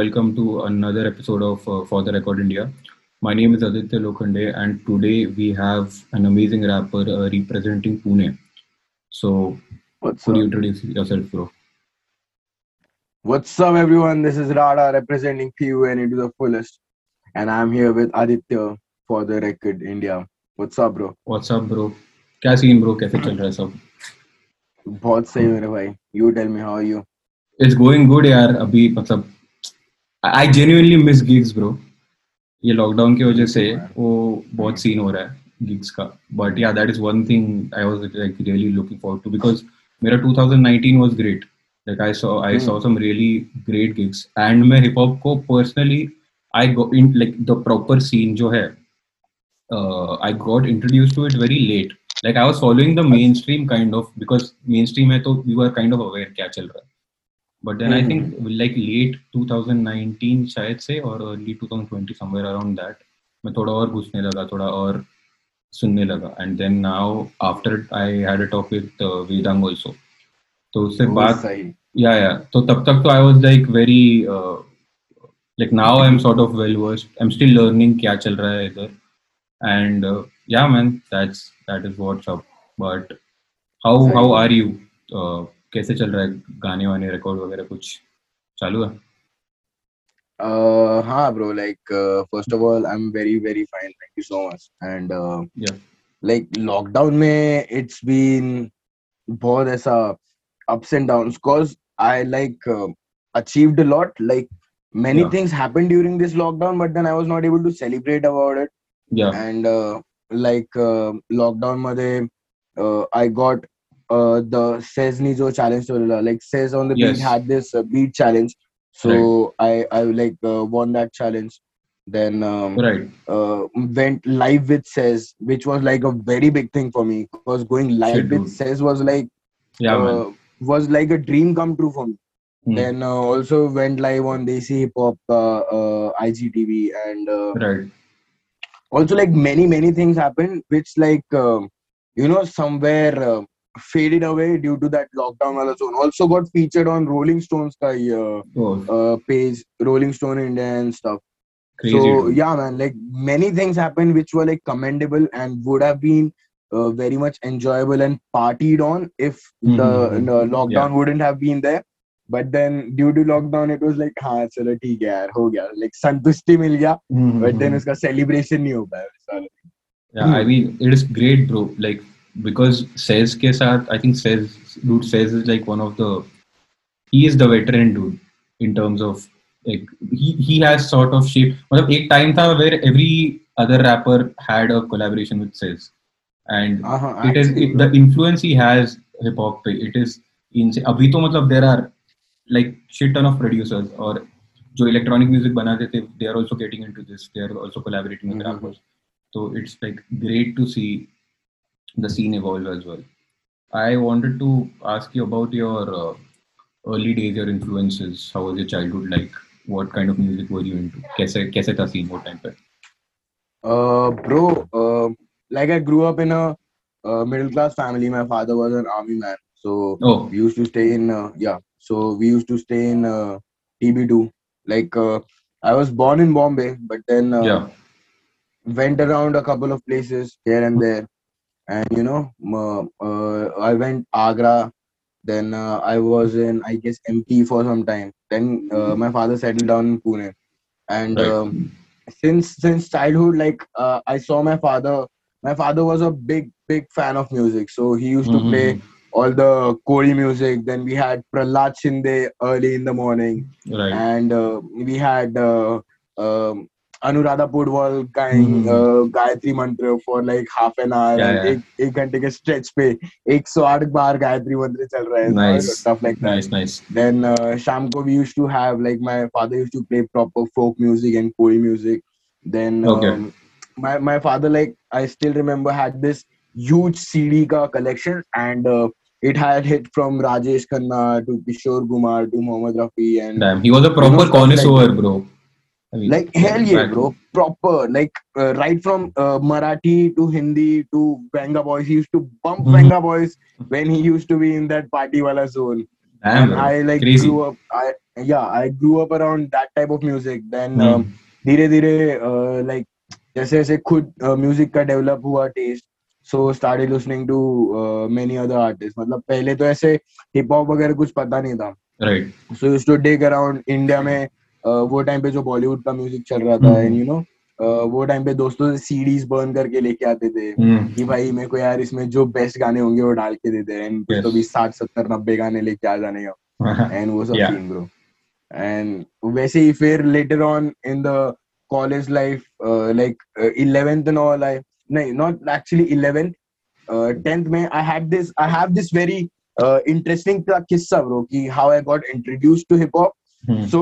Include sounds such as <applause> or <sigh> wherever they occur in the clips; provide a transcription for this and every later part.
welcome to another episode of uh, For the Record India. My name is Aditya Lokhande, and today we have an amazing rapper uh, representing Pune. So, What's could up? you introduce yourself, bro? What's up, everyone? This is Rada representing PUN into the fullest, and I'm here with Aditya for the record India. What's up, bro? What's up, bro? क्या scene bro कैसे चल रहा है सब बहुत सही मेरे भाई. You tell me how are you? It's going good यार अभी मतलब I genuinely miss gigs bro ये लॉकडाउन की वजह से वो बहुत सीन हो रहा है गिग्स का. But yeah that is one thing I was like really looking forward to because मेरा 2019 was great like I saw I saw some really great gigs and मैं हिप हॉप को personally I go in like the proper scene जो है I got introduce to it very late like I was following the main stream kind of because main stream है तो we were kind of aware क्या चल रहा है. But then I think like late 2019 शायद से और early 2020 somewhere around that मैं थोड़ा और घुसने लगा थोड़ा और सुनने लगा. And then now after I had a talk with uh, Vedang also. तो उससे बात सही. या या तो तब तक तो I was like very like now I am sort of well versed I am still learning क्या चल रहा है इधर. And yeah man that's that is what's up but how how are you कैसे चल रहा है गाने वाने रिकॉर्ड वगैरह कुछ चालू है Uh, हाँ, uh, first of all, I'm very, very fine. Thank you so much. And uh, Yeah. like lockdown में it's been बहुत ऐसा and downs cause I like uh, achieved a lot. Like many Yeah. things happened during this lockdown, but then I was not able to celebrate about it. या and uh, like uh, lockdown मध्ये uh, I got uh, the says Nizo challenge like says on the yes. beat had this uh, beat challenge. So right. I I like uh, won that challenge. Then um, right. uh, went live with says, which was like a very big thing for me because going live Shit, with dude. says was like yeah uh, was like a dream come true for me. Mm. Then uh, also went live on Desi Hip Hop, uh, uh IGTV, and uh, right. also like many many things happened, which like um, you know somewhere uh, faded away due to that lockdown wala zone also got featured on rolling stones ka, uh, oh uh, page rolling stone india and stuff crazy so yeah man like many things happened which were like commendable and would have been uh, very much enjoyable and partied on if the, Mhm. the lockdown wouldn't have been there but then due to lockdown it was like हाँ चलो ठीक है यार हो गया like संतुष्टि मिल गया but then उसका celebration नहीं हो पाया साला। Yeah, I mean, it is great, bro. Like, because Says के साथ, I think Says, dude, Says is like one of the, he is the veteran dude in terms of, like, he, he has sort of shaped, मतलब एक time था where every other rapper had a collaboration with Says. And Uh-huh, it is, actually, it, the influence he has hip hop पे, it is insane. अभी तो मतलब there are like shit ton of producers और जो electronic music बनाते थे, they are also getting into this. They are also collaborating with Mhm. rappers. So it's like great to see the scene evolve as well. I wanted to ask you about your uh, early days, your influences. How was your childhood like? What kind of music were you into? कैसे कैसे था scene वो time पे? Uh, bro, uh, like I grew up in a uh, middle class family. My father was an army man, so Oh, we used to stay in uh, yeah. So we used to stay in uh, TB2. Like uh, I was born in Bombay, but then uh, yeah. went around a couple of places here and there, and you know, uh, uh, I went Agra. Then uh, I was in I guess MP for some time. Then uh, my father settled down in Pune, and. Right. Um, since since childhood like uh, i saw my father my father was a big big fan of music so he used to Mhm. play all the kori music then we had prahlad shinde early in the morning Right. and uh, we had uh, um, Anuradha पुडवाल hmm, hmm. Gayatri Mantra for like half an hour एक घंटे के stretch पे एक सौ आठ बार गायत्री मंत्र चल रहा है शाम को we use to have like my father use to play proper folk music and कोई music then my my father like I still remember had this huge CD का collection and It had hit from Rajesh Khanna to Kishore Kumar to Mohammad Rafi and Damn, he was a proper you know, connoisseur, like, bro. I mean, like hell yeah back- bro proper like uh, right from uh, Marathi to Hindi to Venga Boys he used to bump Mhm. Venga Boys when he used to be in that party wala zone Damn, and. I like Crazy. grew up. I yeah I grew up around that type of music then Hmm. um, धीरे धीरे like जैसे जैसे खुद music का develop हुआ taste so started listening to many other artist मतलब पहले तो ऐसे हिप हॉप वगैरह कुछ पता नहीं था right so used to dig around India में uh, वो टाइम पे जो बॉलीवुड का म्यूज़िक चल रहा था हम्म। एंड यू नो वो टाइम पे दोस्तों से सीडीज बर्न करके लेके आते थे Hmm. कि भाई मेरे को यार इसमें जो बेस्ट गाने होंगे वो डाल के देते एंड तो भी साठ सत्तर नब्बे गाने लेके आ जाने का <laughs> एंड वो सब सीन ब्रो एंड वैसे ही फिर later on in the college life like eleventh and all I नहीं नॉट एक्चुअली इलेवेंथ टेंथ में I had this I have this very interesting किस्सा ब्रो कि how I got introduce to hip hop. So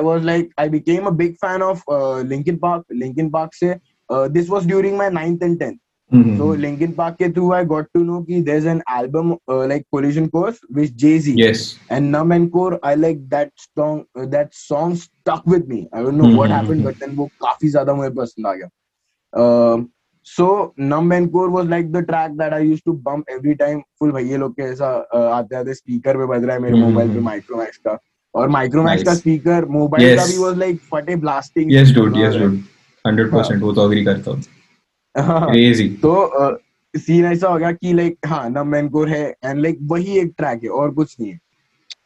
Hmm. uh, I was like I became a big fan of uh, Linkin Park Linkin Park से uh, this was during my ninth and tenth Hmm. So Linkin Park ke through I got to know ki there's an album uh, like Collision Course with Jay Z yes and Numb and Core. I like that song. Uh, that song stuck with me. I don't know mm-hmm. what Mhm. happened, but then वो काफ़ी ज़्यादा मुझे पसंद आ गया. Um, so Numb and Core was like the track that I used to bump every time. Full भाई ये लोग के ऐसा uh, आते आते स्पीकर पे बज रहा है मेरे Mhm. मोबाइल पे माइक्रोमैक्स का और माइक्रोमैक्स का स्पीकर मोबाइल. का भी was like फटे blasting. yes dude yes dude. 100% वो तो agree करता हूँ। crazy. तो सीन ऐसा हो गया कि लाइक हाँ नम मैनकोर है एंड लाइक वही एक ट्रैक है और कुछ नहीं है।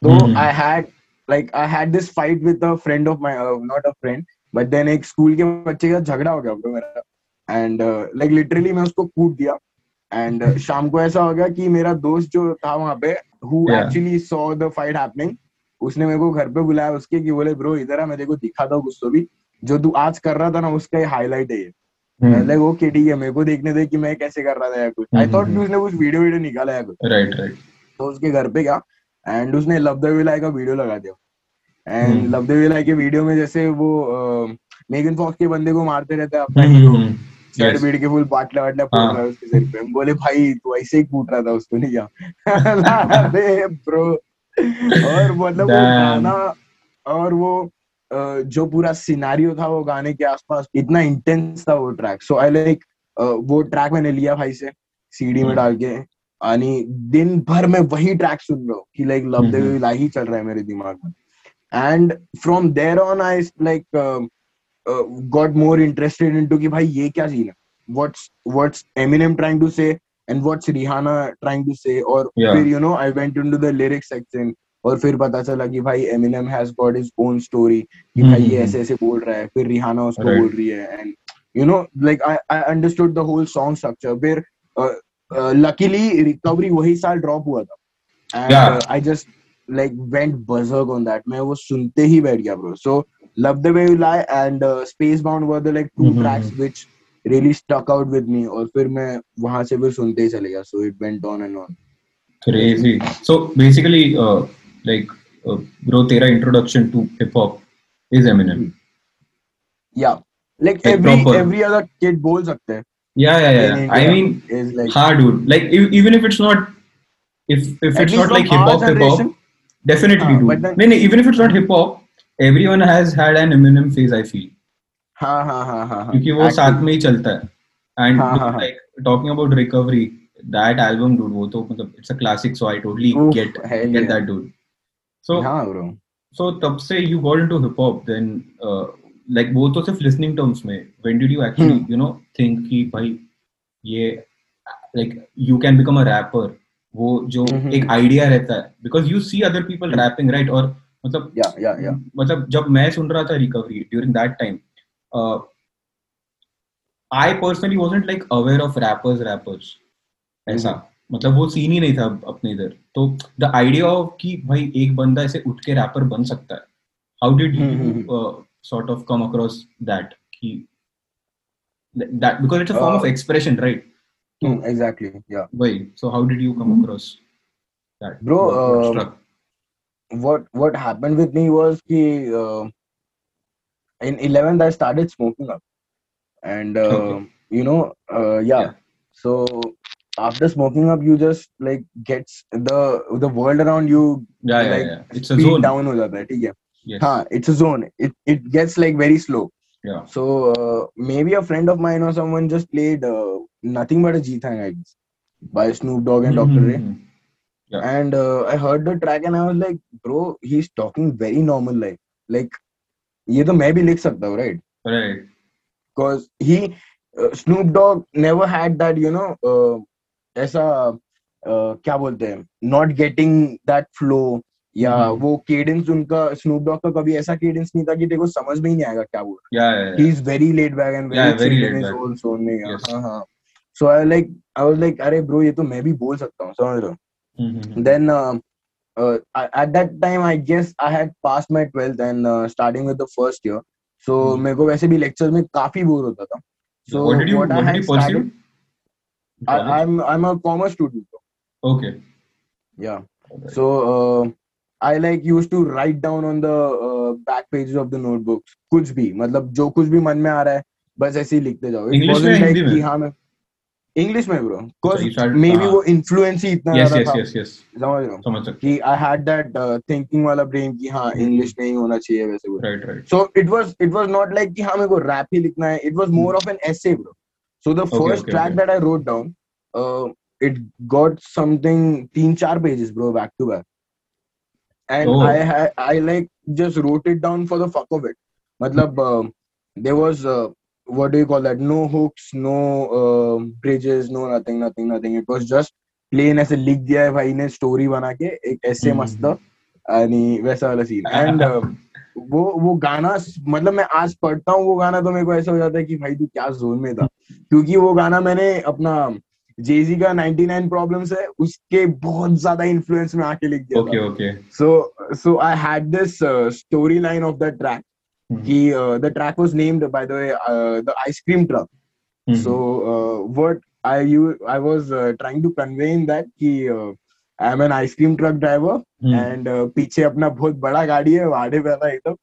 तो। I had like I had this fight with a friend of my not a friend but then एक स्कूल के बच्चे का झगड़ा हो गया ब्रो मेरा। एंड लाइक लिटरली मैं उसको कूट दिया। एंड शाम को ऐसा हो गया कि मेरा दोस्त जो था वहाँ पे who actually saw the fight happening उसने मेरे को घर पे बुलाया उसके कि बोले ब्रो इधर आ मैं देखो दिखाता हूँ कुछ तो भी। जो तू आज कर रहा था ना उसका हाईलाइट है ये. लाइक ओके ठीक है मेरे को देखने दे कि मैं कैसे कर रहा था या कुछ। आई हम्म, थॉट हम्म, उसने कुछ वीडियो वीडियो निकाला या कुछ। Right right. तो उसके घर पे गया एंड उसने लव द विलाई का वीडियो लगा दिया। And hmm. Love the way I lie के वीडियो में जैसे वो मेगन फॉक्स के बंदे को मारते रहते हैं अपना हीरो। शर्ट बीड़ के फुल बाटला वाटला फूट हाँ। रहा है उसके सिर पे। बोले भाई तू ऐसे ही कूट रहा था उसको नहीं क्या? <laughs> अरे ब्रो। और मतलब वो गाना और वो जो पूरा सिनारियो था वो गाने के आसपास इतना इंटेंस था वो ट्रैक सो आई लाइक वो ट्रैक मैंने लिया भाई से सीडी में Hmm. डाल के यानी दिन भर में वही ट्रैक सुन रहा हूँ कि लाइक लव दे हम्म। ही चल रहा है मेरे दिमाग में. And from there on I like got more interested into कि भाई ये क्या सीन है? What's what's Eminem trying to say And what's Rihanna trying to say और Yeah. फिर you know I went into the lyrics section और फिर पता चला कि भाई Eminem has got his own story कि भाई ये हम्म। ऐसे ऐसे बोल रहा है फिर रिहाना उसको Right. बोल रही है and you know like I I understood the whole song structure फिर लकीली रिकवरी वही साल ड्रॉप हुआ था and Yeah. I just like went berserk on that मैं वो सुनते ही बैठ गया bro so love the way you lie and uh, spacebound were the like two Mhm. tracks which really stuck out with me और फिर मैं वहाँ से फिर सुनते ही चले गया so it went on and on crazy so basically uh, like uh, bro तेरा introduction to hip hop is Eminem yeah like Like every proper. every other kid बोल सकते हैं yeah yeah yeah in I mean is like हाँ dude like e- even if it's not if if it's not like hip hop hip hop definitely हाँ, dude then- no, no, even if it's not hip hop everyone has had an Eminem phase I feel क्योंकि वो साथ में ही चलता है। And like talking about Recovery that album dude वो तो मतलब it's a classic so I totally get get that dude so हाँ ब्रो सो तब से you got into hip hop then like वो तो सिर्फ़ लिसनिंग टर्म्स में। When did you actually you know think कि भाई ये like you can become a rapper वो जो एक आइडिया रहता है। Because you see other people rapping right और मतलब या या या मतलब जब मैं सुन रहा था Recovery during that time I personally wasn't like aware of rappers rappers ऐसा मतलब वो सीन ही नहीं था अपने इधर तो द आइडिया ऑफ़ कि भाई एक बंदा ऐसे उठ के रैपर बन सकता है how did hmm, you sort of come across that कि that because it's a form of Uh, expression right Hmm, exactly yeah why so how did you come across that Bro, What- what uh, struck? what what happened with me was ki, uh, in 11th i started smoking up and uh, okay. you know uh, yeah. yeah. so after smoking up you just like gets the the world around you yeah, like yeah, yeah. it's a zone down ho jata hai theek yes. ha it's a zone it it gets like very slow yeah so uh, maybe a friend of mine or someone just played uh, nothing but a g thang i guess by snoop dogg and mm-hmm. dr ray yeah. and uh, i heard the track and i was like bro he's talking very normal like like ये तो मैं भी लिख सकता हूँ right because he Snoop Dogg never had that you know ऐसा uh, क्या बोलते हैं नॉट गेटिंग दैट फ्लो या वो केडेंस उनका स्नूप डॉग का कभी ऐसा केडेंस नहीं था कि देखो समझ में ही नहीं आएगा क्या बोल he is very laid back and very laid is all so नहीं हाँ हाँ. So I like I was like अरे ब्रो ये तो मैं भी बोल सकता हूँ समझ रहे हो? Then um, uh, I, at that time i guess i had passed my 12th and uh, starting with the first year so Hmm. मेरे को वैसे भी lectures में काफ़ी बोर होता था so what did you what what did you pursue? I, i'm i'm a commerce student bro. Okay. yeah Alright. so uh, i like used to write down on the uh, back pages of the notebooks कुछ भी मतलब जो कुछ भी मन में आ रहा है बस ऐसे ही लिखते जाओ English में हिंदी में? हाँ मैं इंग्लिश में ब्रो मे बी वो इन्फ्लुएंस ही इतना yes, yes, yes, yes. समझ वाला ब्रेन कि हाँ इंग्लिश mm. नहीं होना चाहिए वैसे वो। So it was it was not like कि हाँ मेरे को रैप ही लिखना है। It was more of an essay bro so the first track that I wrote down it got something तीन चार pages bro back to back and I I like just wrote it down for the fuck of it मतलब there was what do you call that? No hooks no uh, bridges no nothing nothing nothing. It was just plain ऐसे लिख दिया है भाई ने story बना के एक ऐसे हम्म, मस्त आणि वैसा वाला सीन एंड वो वो गाना मतलब मैं आज पढ़ता हूँ वो गाना तो मेरे को ऐसा हो जाता है कि भाई तू क्या जोन में था? क्योंकि वो गाना मैंने अपना जेजी का 99 प्रॉब्लम्स है उसके बहुत ज़्यादा इन्फ्लुएंस में आके लिख दिया Okay, था। Okay. so so I had this uh, storyline of the Mhm. कि uh, the track was named by the way uh, the ice cream truck Mhm. so uh, what I you I was uh, trying to convey in that कि uh, I'm an ice cream truck driver Mhm. and uh, पीछे अपना बहुत बड़ा गाड़ी है वाड़े था एकदम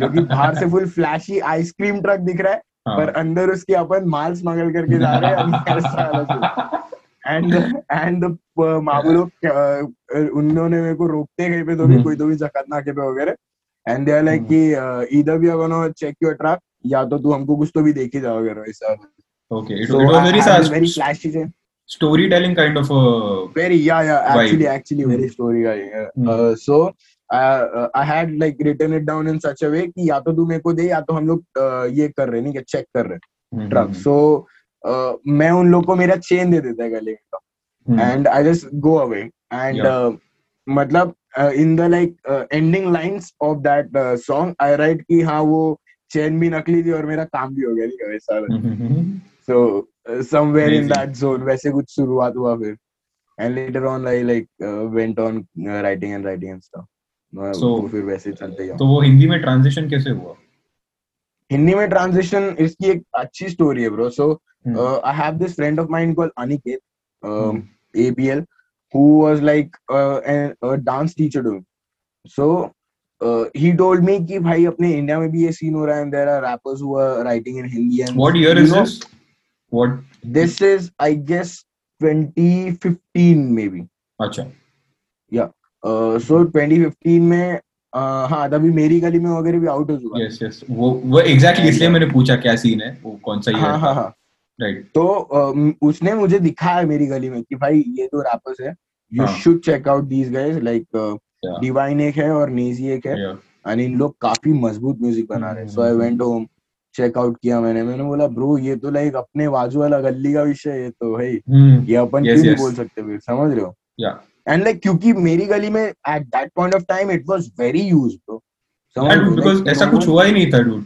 जो कि बाहर से फुल फ्लैशी आइसक्रीम ट्रक दिख रहा है हाँ. पर अंदर उसके अपन माल स्मगल करके जा रहे हैं वाला and the मामू लोग uh, उन्होंने मेरे को रोकते कहीं पे तो भी हम्म। कोई तो भी जकत नाके पे वगैरह एंड दे आर लाइक कि either we are gonna check your trap या तो तू हमको कुछ तो भी देख ही जाओ अगर okay it was very sass storytelling kind of very yeah yeah actually actually very story का so I had like written it down in such a way कि या तो तू मेरे को दे या तो हम लोग uh, ये कर रहे हैं कि चेक कर रहे हैं ट्रक सो uh, मैं उन लोग को मेरा चेन दे देता गले का and I just go away and मतलब in the like ending lines of that song I write कि हाँ वो चेन भी नकली थी और मेरा काम भी हो गया नहीं वैसा. So somewhere in Amazing. That zone वैसे कुछ शुरुआत हुआ फिर। And later on I like went on writing and writing and stuff So- वो फिर वैसे चलते गया तो वो हिंदी में ट्रांजिशन कैसे हुआ? हिंदी में ट्रांजिशन इसकी एक अच्छी स्टोरी है bro so uh, I have this friend of mine called Aniket, um, Hmm. Who was like uh, a, a dance teacher to him. So uh, he told me कि भाई अपने इंडिया में भी ये सीन हो रहा है and there are rappers who are writing in Hindi and What year is know, this? What? This is I guess 2015 maybe. अच्छा. Uh, so 2015 में uh, हाँ तभी मेरी गली में वगैरह भी आउट हो चुका है। Yes, yes. वो वो exactly And, इसलिए uh, मैंने पूछा क्या सीन है वो कौन सा हाँ हाँ हाँ राइट तो उसने मुझे दिखाया मेरी गली में कि भाई ये दो रैपर्स है यू हाँ. Should check out these guys like Divine एक है और नेजी एक है। एंड इन लोग काफ़ी मज़बूत म्यूज़िक बना रहे हैं। So I hmm, went home check out किया मैंने। मैंने बोला ब्रो ये तो लाइक अपने बाजू वाला गली का विषय है तो भाई Hmm. ये अपन Yes, yes. बोल सकते फिर? समझ रहे हो? एंड लाइक क्योंकि मेरी गली में at that point of time it was very used bro dude, ऐसा कुछ हुआ ही नहीं था dude.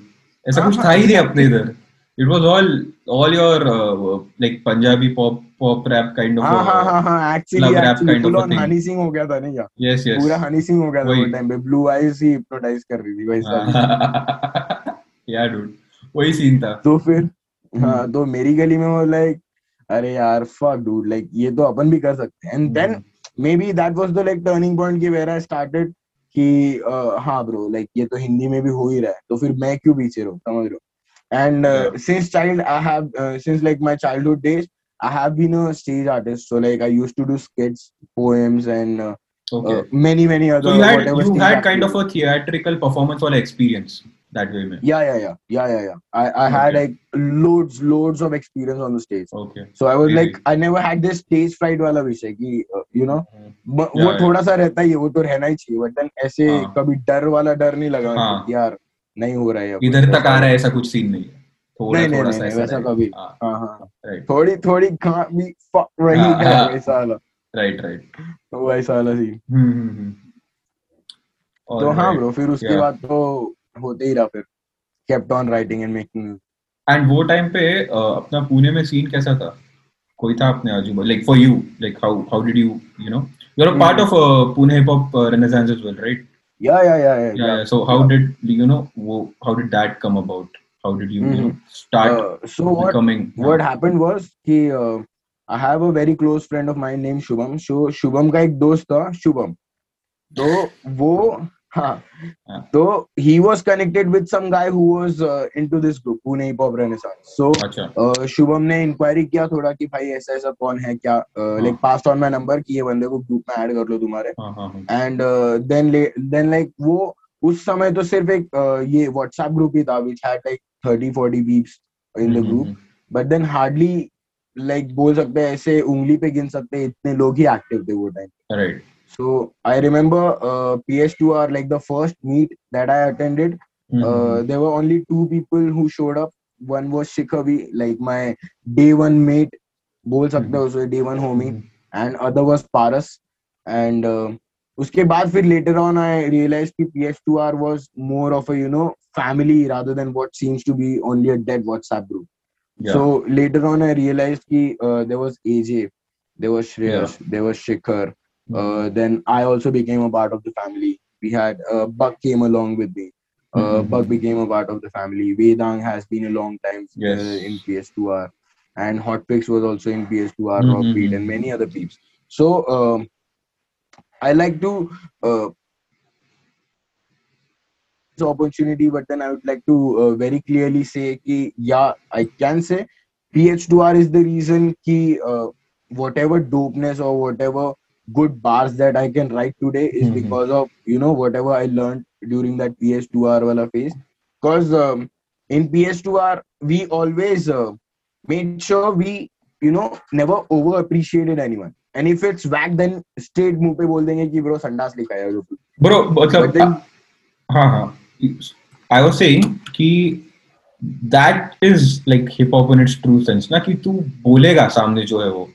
ऐसा हाँ, कुछ हाँ, था ही नहीं अपने इधर. It was all all your uh, like Punjabi pop pop rap kind of. हाँ uh, हाँ हाँ हाँ actually club rap actually kind of full a Honey Singh हो गया था नहीं क्या Yes, yes. पूरा हनी सिंह हो गया था वो। टाइम पे ब्लू आईज ही हिप्नोटाइज कर रही थी वैसा <laughs> yeah, dude. वही सीन था. तो फिर हाँ हम्म। तो मेरी गली में वो लाइक अरे यार फक डूड लाइक ये तो अपन भी कर सकते हैं and then Hmm. maybe that was the like turning point ki where I started कि uh, हाँ ब्रो लाइक ये तो हिंदी में भी हो ही रहा है तो फिर मैं क्यों पीछे रहूँ समझ रहे हो And Yeah. Since child I have since like my childhood days I have been a stage artist, so like I used to do skits, poems, and uh, Okay. uh, many many other. so you had whatever you stage had kind of activities. a theatrical performance or experience that way, man. yeah yeah yeah yeah yeah yeah. I I had Okay. like loads loads of experience on the stage. Okay. So I was Really? like I never had this stage fright वाला विषय कि uh, you know Mhm. ब- Yeah, वो yeah. थोड़ा सा रहता ही है वो तो रहना ही चाहिए बट देन ऐसे हाँ. कभी डर वाला डर नहीं लगा हाँ. कि यार नहीं हो रहा है इधर तक आ रहा है ऐसा कुछ सीन नहीं है। थोड़ा नहीं, नहीं, थोड़ा नहीं, सा वैसा कभी। हाँ। हाँ हाँ। थोड़ी थोड़ी कहाँ भी रही हाँ. वैसा वाला राइट राइट वैसा वाला सीन तो हाँ ब्रो फिर उसके बाद तो होते ही रहा फिर। Kept on writing and making and वो टाइम पे अपना पुणे में सीन कैसा था? कोई था अपने आजू like for you like how how did you you know you are part. Of Pune hip hop renaissance as well right yeah yeah yeah yeah, yeah, so how yeah. did you know how did that come about? How did you, mm-hmm. you know, mm-hmm. start uh, so what, becoming what happened was he uh, i have a very close friend of mine named shubham. So shubham ka ek dost tha shubham. तो वो हाँ। हाँ. तो with some guy who was uh, into this group Pune Hip Hop Renaissance. So अच्छा। uh, Shubham ने inquiry किया थोड़ा कि भाई ऐसा ऐसा कौन है क्या like pass on my number कि ये बंदे को ग्रुप में ऐड कर लो तुम्हारे। हाँ हाँ हाँ। एंड देन देन लाइक वो उस समय तो सिर्फ़ एक uh, ये व्हाट्सएप ग्रुप ही था which had like 30 40 peeps in the group but then hardly like बोल सकते हैं ऐसे उंगली पे गिन सकते हैं इतने लोग ही एक्टिव थे वो time hmm, right so I remember PS2R like the first meet that I attended hmm, uh, hmm, there were only two people who showed up one was Shikhavi like my day one mate बोल सकते हो उसे day one homie hmm, and other was Paras and uh, उसके बाद फिर later on I realized कि PS2R was more of a you know family rather than what seems to be only a dead WhatsApp group yeah. so later on I realized कि uh, there was AJ there was Shreyas there was Shikhar hmm, uh, then I also became a part of the family. We had uh, Buck came along with me. Uh, Mhm. Buck became a part of the family. Vedang has been a long time Yes. in PS2R and Hotfix was also in PS2R Mhm, Rockbeat and many other peeps. So um, I like to uh, this opportunity but then I would like to uh, very clearly say कि yeah I can say PH2R is the reason कि uh, whatever dopeness or whatever good bars that I can write today is Mhm. because of you know whatever I learned during that PS2R wala phase because um, in PS2R we always uh, made sure we you know never over appreciated anyone and if it's whack then straight मुंह पे बोल देंगे कि bro संडास लिखा है जो bro मतलब but then हाँ हाँ I was saying कि that is like hip hop in its true sense ना कि तू बोलेगा सामने जो है वो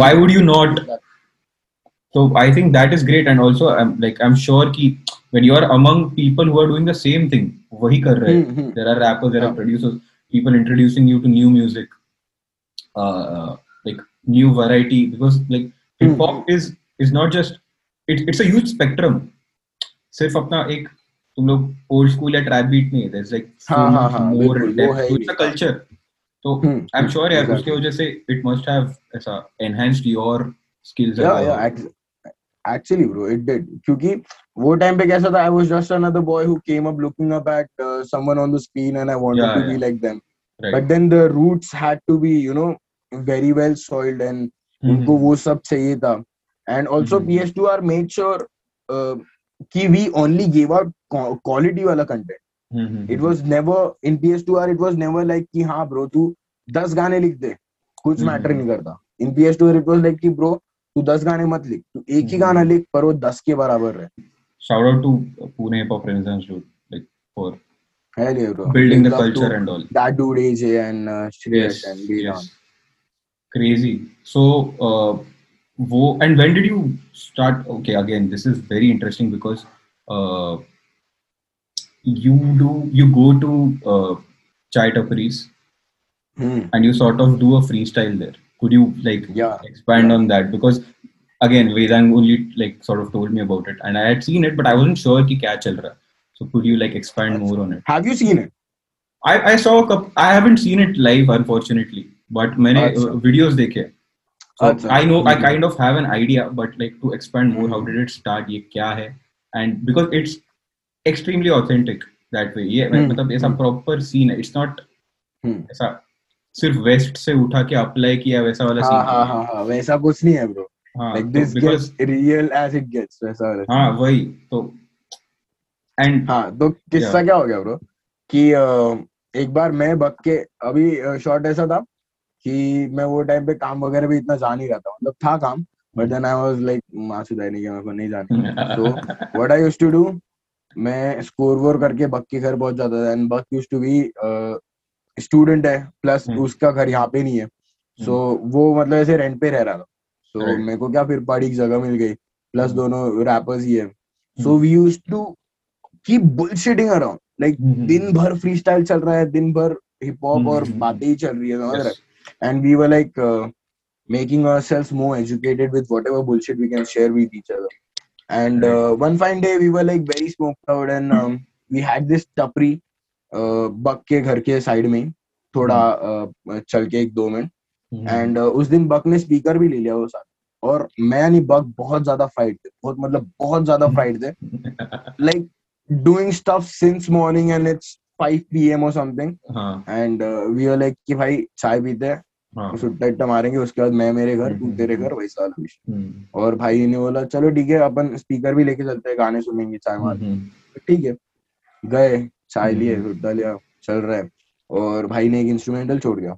why would you not so i think that is great and also i'm like i'm sure ki when you are among people who are doing the same thing wahi kar rahe Hmm, hmm. there are rappers there are Yeah. producers people introducing you to new music uh, uh, like new variety because like hip Hmm. hop is is not just it, it's a huge spectrum सिर्फ अपना एक तुम लोग old school या trap beat नहीं है there's like so हाँ, हाँ, much हाँ, more बिल्कुल, वो depth है to ही it's a नहीं। culture तो Hmm, आई एम श्योर यार exactly. उसके वजह से इट मस्ट हैव ऐसा enhanced your skills yeah yeah ex- actually bro it did क्योंकि वो टाइम पे कैसा था I was just another boy who came up looking up at uh, someone on the screen and I wanted Yeah, to be yeah. like them right but then the roots had to be you know very well soiled and hmm, उनको वो सब चाहिए था and also Mhm. PS2R made sure uh, कि we only gave out co- quality वाला content hmm, it was never in PS2R it was never like कि हाँ bro तू दस गाने लिख दे कुछ हम्म, मैटर हम्म। नहीं करता in PS2R it was like कि bro तू दस गाने मत लिख. तू एक ही गाना लिख पर वो दस के बराबर है लाइक फॉर क्रेजी सो वो and when did you again this is very interesting because you do you go to chai and you sort of do a freestyle there could you like Yeah. expand Yeah. on that because again vedang only like sort of told me about it and i had seen it but i wasn't sure ki kya chal raha so could you like expand more on it Have you seen it? i i saw a couple, i haven't seen it live unfortunately but मैंने अच्छा। uh, videos देखे so अच्छा। i know i hmm. kind of have an idea but like to expand more how hmm. did it start ये क्या है and because it's extremely authentic that way ये हम्म, मतलब ऐसा हम्म। प्रॉपर सीन है it's not हम्म। ऐसा सिर्फ़ वेस्ट से उठा के अप्लाई किया वैसा वाला हाँ हाँ सीन हाँ हाँ वैसा कुछ नहीं है ब्रो हाँ like this gets real edge it gets वैसा वाला हाँ वही तो एंड हाँ तो किस्सा. क्या हो गया ब्रो कि एक बार मैं बक के अभी शॉर्ट ऐसा था कि मैं वो टाइम पे काम वगैरह भी इतना जा नहीं रहा था। मतलब था काम but then I was like माँ के मेरे को नहीं जाने तो what I used to do मैं स्कोर वोर करके बक के घर पहुँच जाता था। And buck used to be student है प्लस हम्म। उसका घर यहाँ पे नहीं है। सो वो मतलब ऐसे रेंट पे रह रहा था। Right. मेरे को क्या फिर बड़ी जगह मिल गई प्लस हम्म। दोनों रैपर्स ही है। So we used to keep bullshitting around like hmm, दिन भर फ्री स्टाइल चल रहा है दिन भर हिप हॉप और हम्म, बातें ही चल रही है and we were like making ourselves more educated with whatever bullshit we can share with each other. And Right. uh, one fine day we were like very smoked out and um, we had this tapri uh, बक के घर के side में थोड़ा uh, चल के एक दो मिनट हम्म, एंड उस दिन बक ने स्पीकर भी ले लिया वो साथ। और मैं यानी बक बहुत ज़्यादा फ्राइड थे बहुत मतलब बहुत ज़्यादा फ्राइड थे। <laughs> Like doing stuff since morning and it's 5 p.m. or something हाँ। And uh, we were कि भाई चाय पीते हैं हाँ। सुट्टा मारेंगे उसके बाद मैं मेरे घर तू हम्म, तेरे हम्म, घर वैसा वाला हम्म, और भाई ने बोला चलो ठीक है अपन स्पीकर भी लेके चलते हैं गाने सुनेंगे चाय मार हम्म, ठीक है गए। चाय लिए हम्म। सुट्टा लिया चल रहा है। और भाई ने एक इंस्ट्रूमेंटल छोड़ गया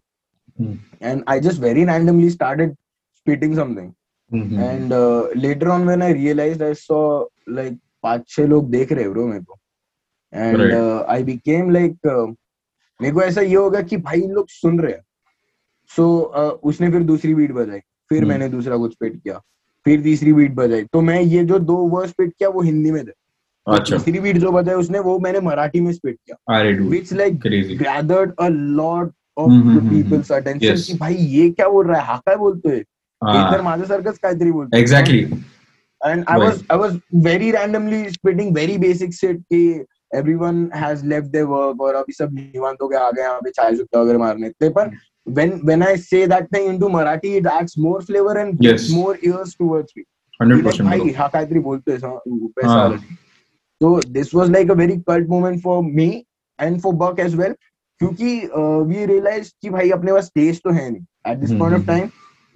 हम्म, and I just very randomly started spitting something hmm, and later on when I realised I saw like पाँच छह लोग देख रहे ब्रो मेरे को। एंड आई बिकेम लाइक मेरे को ऐसा ये होगा कि भाई लोग सुन रहे हैं। सो उसने फिर दूसरी बीट बजाई। फिर हम्म। मैंने दूसरा कुछ स्पिट किया। फिर तीसरी बीट बजाई। तो मैं ये जो दो वर्ड स्पिट किया वो हिंदी में थे। जो बजाय उसने वो मैंने मराठी में स्पिट किया। Which like gathered a lot of people's attention की भाई ये क्या बोल रहा है? हा काय बोलतोय? इधर माझे सरकस काहीतरी बोलतोय and I was I was very randomly spitting very basic set everyone has left their work और अभी सब निवांत हो गए आ गए यहाँ पे चाय जुट वगैरह मारने थे पर when when I say that thing into Marathi it adds more flavour and more ears towards me 100% भाई हा काहीतरी बोलतोय sir so this was like a very cult moment for me and for Buck as well क्योंकि uh, we realized कि भाई अपने पास stage तो है नहीं at this point of hmm, time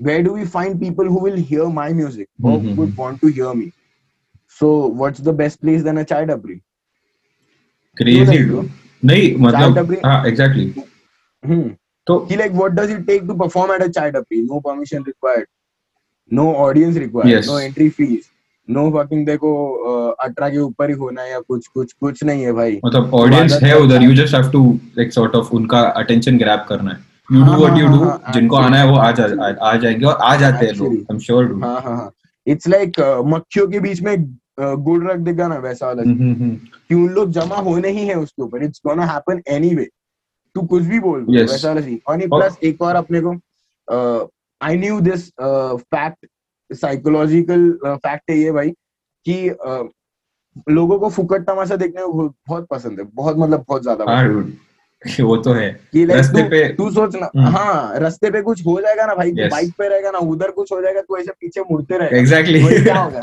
where do we find people who will hear my music or hmm, would hmm. want to hear me so what's the best place than a chai dabri crazy नहीं, dude नहीं चाय मतलब टपरी- हाँ exactly hmm. तो कि like what does it take to perform at a chai dabri no permission required no audience required Yes. no entry fees No fucking देखो अठारह के ऊपर ही होना है या कुछ कुछ कुछ नहीं है भाई। मतलब ऑडियंस है है। उधर you just have to like sort of उनका अटेंशन ग्रैब करना है। You do what you do जिनको आना है वो आ जा आ जाएँगे और आ जाते हैं लोग आई एम श्योर हाँ हाँ इट्स लाइक मक्खियों के बीच में गुड़ रख देगा ना वैसा वाला हम्म, कि उन लोग जमा होने ही है उसके ऊपर। इट्स गोना हैपन एनीवे तू कुछ भी बोल Yes. वैसा वाला सीन और- प्लस एक और अपने को I knew this fact psychological fact है ये भाई कि uh, लोगों को फुकट तमाशा देखने को बहुत- पसंद है। बहुत मतलब बहुत ज़्यादा हाँ <laughs> वो तो है। कि रास्ते तू- पे तू सोच ना हम्म। हाँ रस्ते पे कुछ हो जाएगा ना भाई Yes. बाइक पे रहेगा ना उधर कुछ हो जाएगा तू ऐसे पीछे मुड़ते रहेगा। एग्जैक्टली क्या होगा?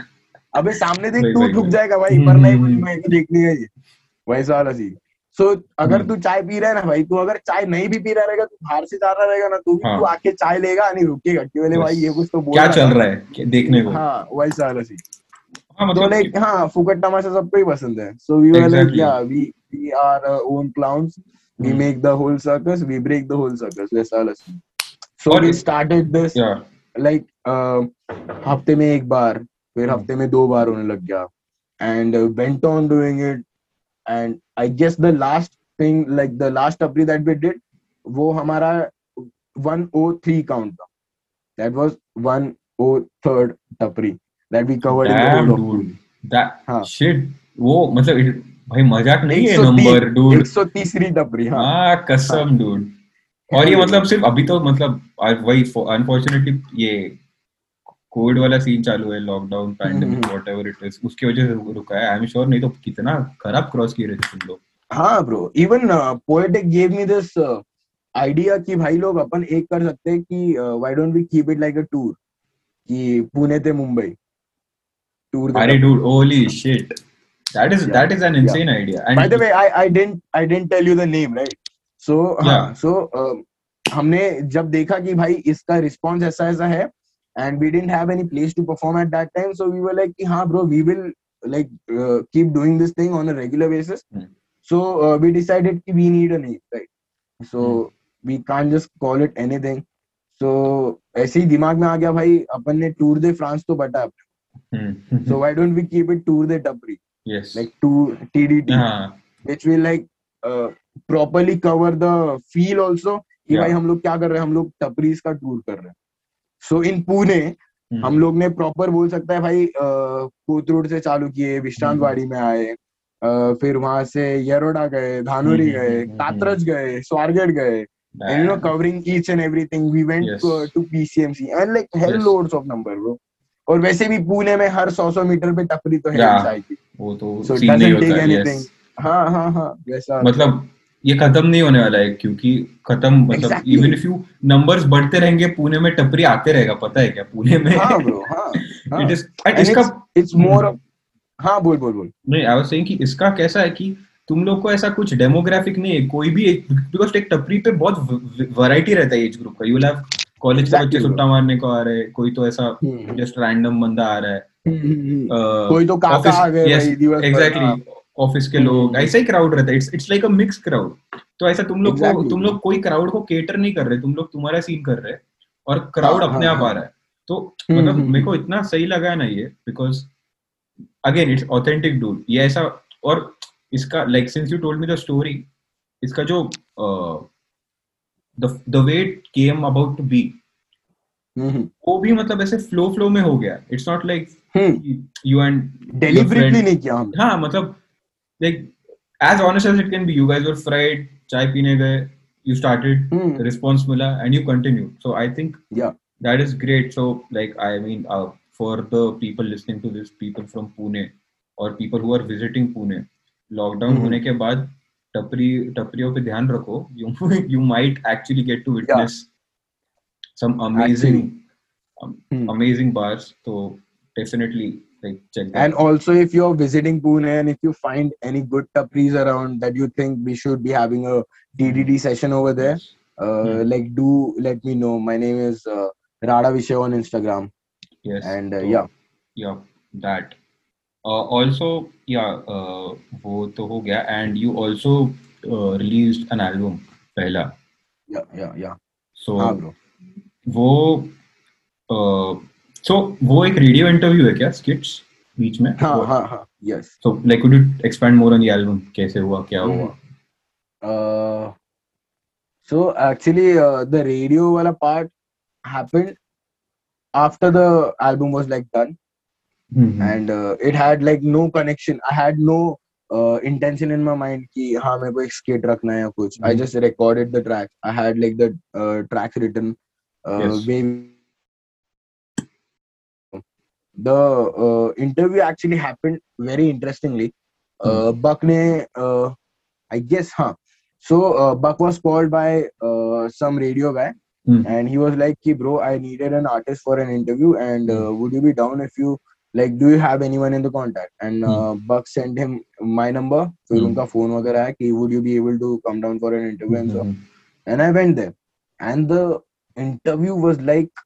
अबे सामने देख <laughs> तू रुक जाएगा भाई पर नहीं हम्म, मैं तो देखनी है ये। वैसा वाला सीन सो अगर हम्म। तू चाय पी रहा है ना भाई तू अगर चाय नहीं भी पी रहा रहेगा तू बाहर से जा रहा रहेगा ना तू भी हाँ। तू आके चाय लेगा नहीं रुकेगा कि बोले भाई ये कुछ तो बोल क्या चल रहा है देखने को? हाँ वैसा वाला सीन हाँ तो मतलब लाइक हाँ फुकट तमाशा सबको ही पसंद है। So we were like yeah we we are own clowns we hmm. Make the whole circus we break the whole circus वैसा वाला scene so we started this like हफ़्ते में एक बार फिर Hmm. हफ़्ते में दो बार होने लग गया। And went on doing it and I guess the last thing like the last tapri that we did वो हमारा 103 काउंट था। That was 103rd tapri that we covered in the whole that हाँ। शिट वो मतलब भाई मज़ाक नहीं है नंबर डूड 130वीं टपरी हाँ। हाँ कसम डूड और ये हाँ। मतलब सिर्फ़ अभी तो मतलब वही अनफॉर्चुनेटली ये कोविड वाला सीन चालू है lockdown pandemic hmm. Whatever it is उसकी वजह से रुका है। आई एम श्योर नहीं तो कितना खराब क्रॉस किए रहते तुम लोग। हाँ bro even Poetic gave me this idea कि भाई लोग अपन एक कर सकते हैं कि why don't we keep it like a tour कि पुणे ते मुंबई। टूर अरे dude holy shit that is Yeah. that is an insane idea. And By the way, I I didn't I didn't tell you the name, right? So हाँ, so uh, हमने जब देखा कि भाई इसका रिस्पॉन्स ऐसा ऐसा है and we didn't have any place to perform at that time so we were like हाँ bro we will like uh, keep doing this thing on a regular basis Hmm. so uh, we decided कि we need a name right so Hmm. we can't just call it anything so ऐसे ही दिमाग में आ गया भाई अपन ने tour de France तो बटा Hmm. so why don't we keep it tour de tapri yes like tour TDT हाँ, which will like uh, properly cover the feel also कि Yeah. भाई हम लोग क्या कर रहे हैं हम लोग टपरीज का टूर कर रहे हैं सो इन पुणे हम लोग ने प्रॉपर बोल सकता है भाई कोत से चालू किए विश्रांतवाड़ी में आए फिर वहाँ से यरोडा गए धानोरी गए कातरज गए स्वारगढ़ गए। You know covering each and everything we went to PCMC and like hell loads of number bro और वैसे भी पुणे में हर सौ सौ मीटर पे टपरी तो है आई थी वो हाँ, हाँ, हाँ, वैसा। मतलब ये खत्म नहीं होने वाला है क्योंकि खत्म मतलब इवन इफ़ यू नंबर्स बढ़ते रहेंगे पुणे में टपरी आते रहेगा पता है क्या? पुणे में। हाँ ब्रो हाँ <laughs> हाँ। इट इज़ इसका more of हाँ बोल बोल बोल। नहीं आई वाज सेइंग कि इसका कैसा है कि तुम लोग को ऐसा कुछ डेमोग्राफिक नहीं है कोई भी एक बिकॉज़ एक टपरी पे बहुत वैरायटी रहता है एज ग्रुप का। यू विल हैव कॉलेज के बच्चे. सुट्टा मारने को आ रहे हैं कोई तो ऐसा हम्म, जस्ट रैंडम बंदा आ रहा है। हम्म, हम्म, हम्म। uh, कोई तो काका आ गए yes, ऑफ़िस के हम्म, लोग हम्म। ऐसा ही क्राउड रहता है। It's it's like a mix crowd तो ऐसा तुम लोग को Exactly. तुम लोग कोई क्राउड को केटर नहीं कर रहे तुम लोग तुम्हारा सीन कर रहे और क्राउड हाँ, अपने हाँ, आप आ हाँ। रहा है। तो हम्म, मतलब हम्म, मेरे को इतना सही लगा ना ये because again it's authentic dude ये ऐसा और इसका like since you told me the story इसका जो the way it came about to be hmm, hmm, वो भी मतलब ऐसे फ्लो फ्लो में हो गया। It's not like hmm. You and deliberately नहीं किया हाँ मतलब like as honest as it can be you guys were fried चाय पीने गए you started हम्म, response मिला and you continued so I think yeah that is great so like I mean uh, for the people listening to this people from Pune or people who are visiting Pune lockdown हम्म। होने के बाद टपरी टपरियों पे ध्यान रखो you you might actually get to witness some amazing um, Hmm. amazing bars so definitely like check that And also, if you're visiting Pune and if you find any good tapris around that you think we should be having a DDD session over there, Yes. uh, Hmm. like do let me know. My name is uh, Rada Vishay on Instagram. Yes. And, uh, so, yeah. Yeah, that. Uh, also, yeah, uh, वो तो हो गया and you also uh, released an album पहला. Yeah, yeah, yeah. So हाँ bro. वो Uh, so वो एक radio interview है क्या स्किट्स बीच में? हाँ हाँ हाँ. Yes. So like could you expand more on the album? कैसे हुआ? क्या हम्म। हुआ? Uh, so actually, uh, the radio wala part happened after the album was like done. Hmm, and uh, it had like no connection i had no uh, intention in my mind कि हाँ मेरे को एक skit रखना है या कुछ i Mhm. just recorded the track i had like the uh, tracks written uh, Yes. way the uh, interview actually happened very interestingly uh, buck ne uh, i guess huh so uh, buck was called by uh, some radio guy hmm, and he was like "Ki, bro i needed an artist for an interview and uh, would you be down if you like do you have anyone in the contact and uh, buck sent him my number फिर Hmm. उनका phone वगैरह है कि would you be able to come down for an interview and so hmm, and i went there and the interview was like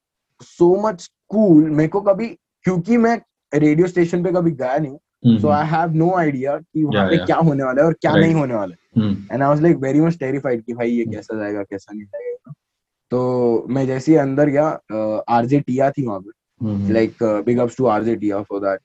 so much cool मेरे को कभी क्योंकि मैं रेडियो स्टेशन पे कभी गया नहीं हम्म, so i have no idea कि वहाँ Yeah, पे yeah. क्या होने वाला है और क्या Right. नहीं होने वाला है। हम्म, and I was like very much terrified कि भाई ये कैसा जाएगा कैसा नहीं जाएगा। तो मैं जैसे ही अंदर गया आरजे टिया थी वहाँ पे। हम्म, ups to RJ Tia for that.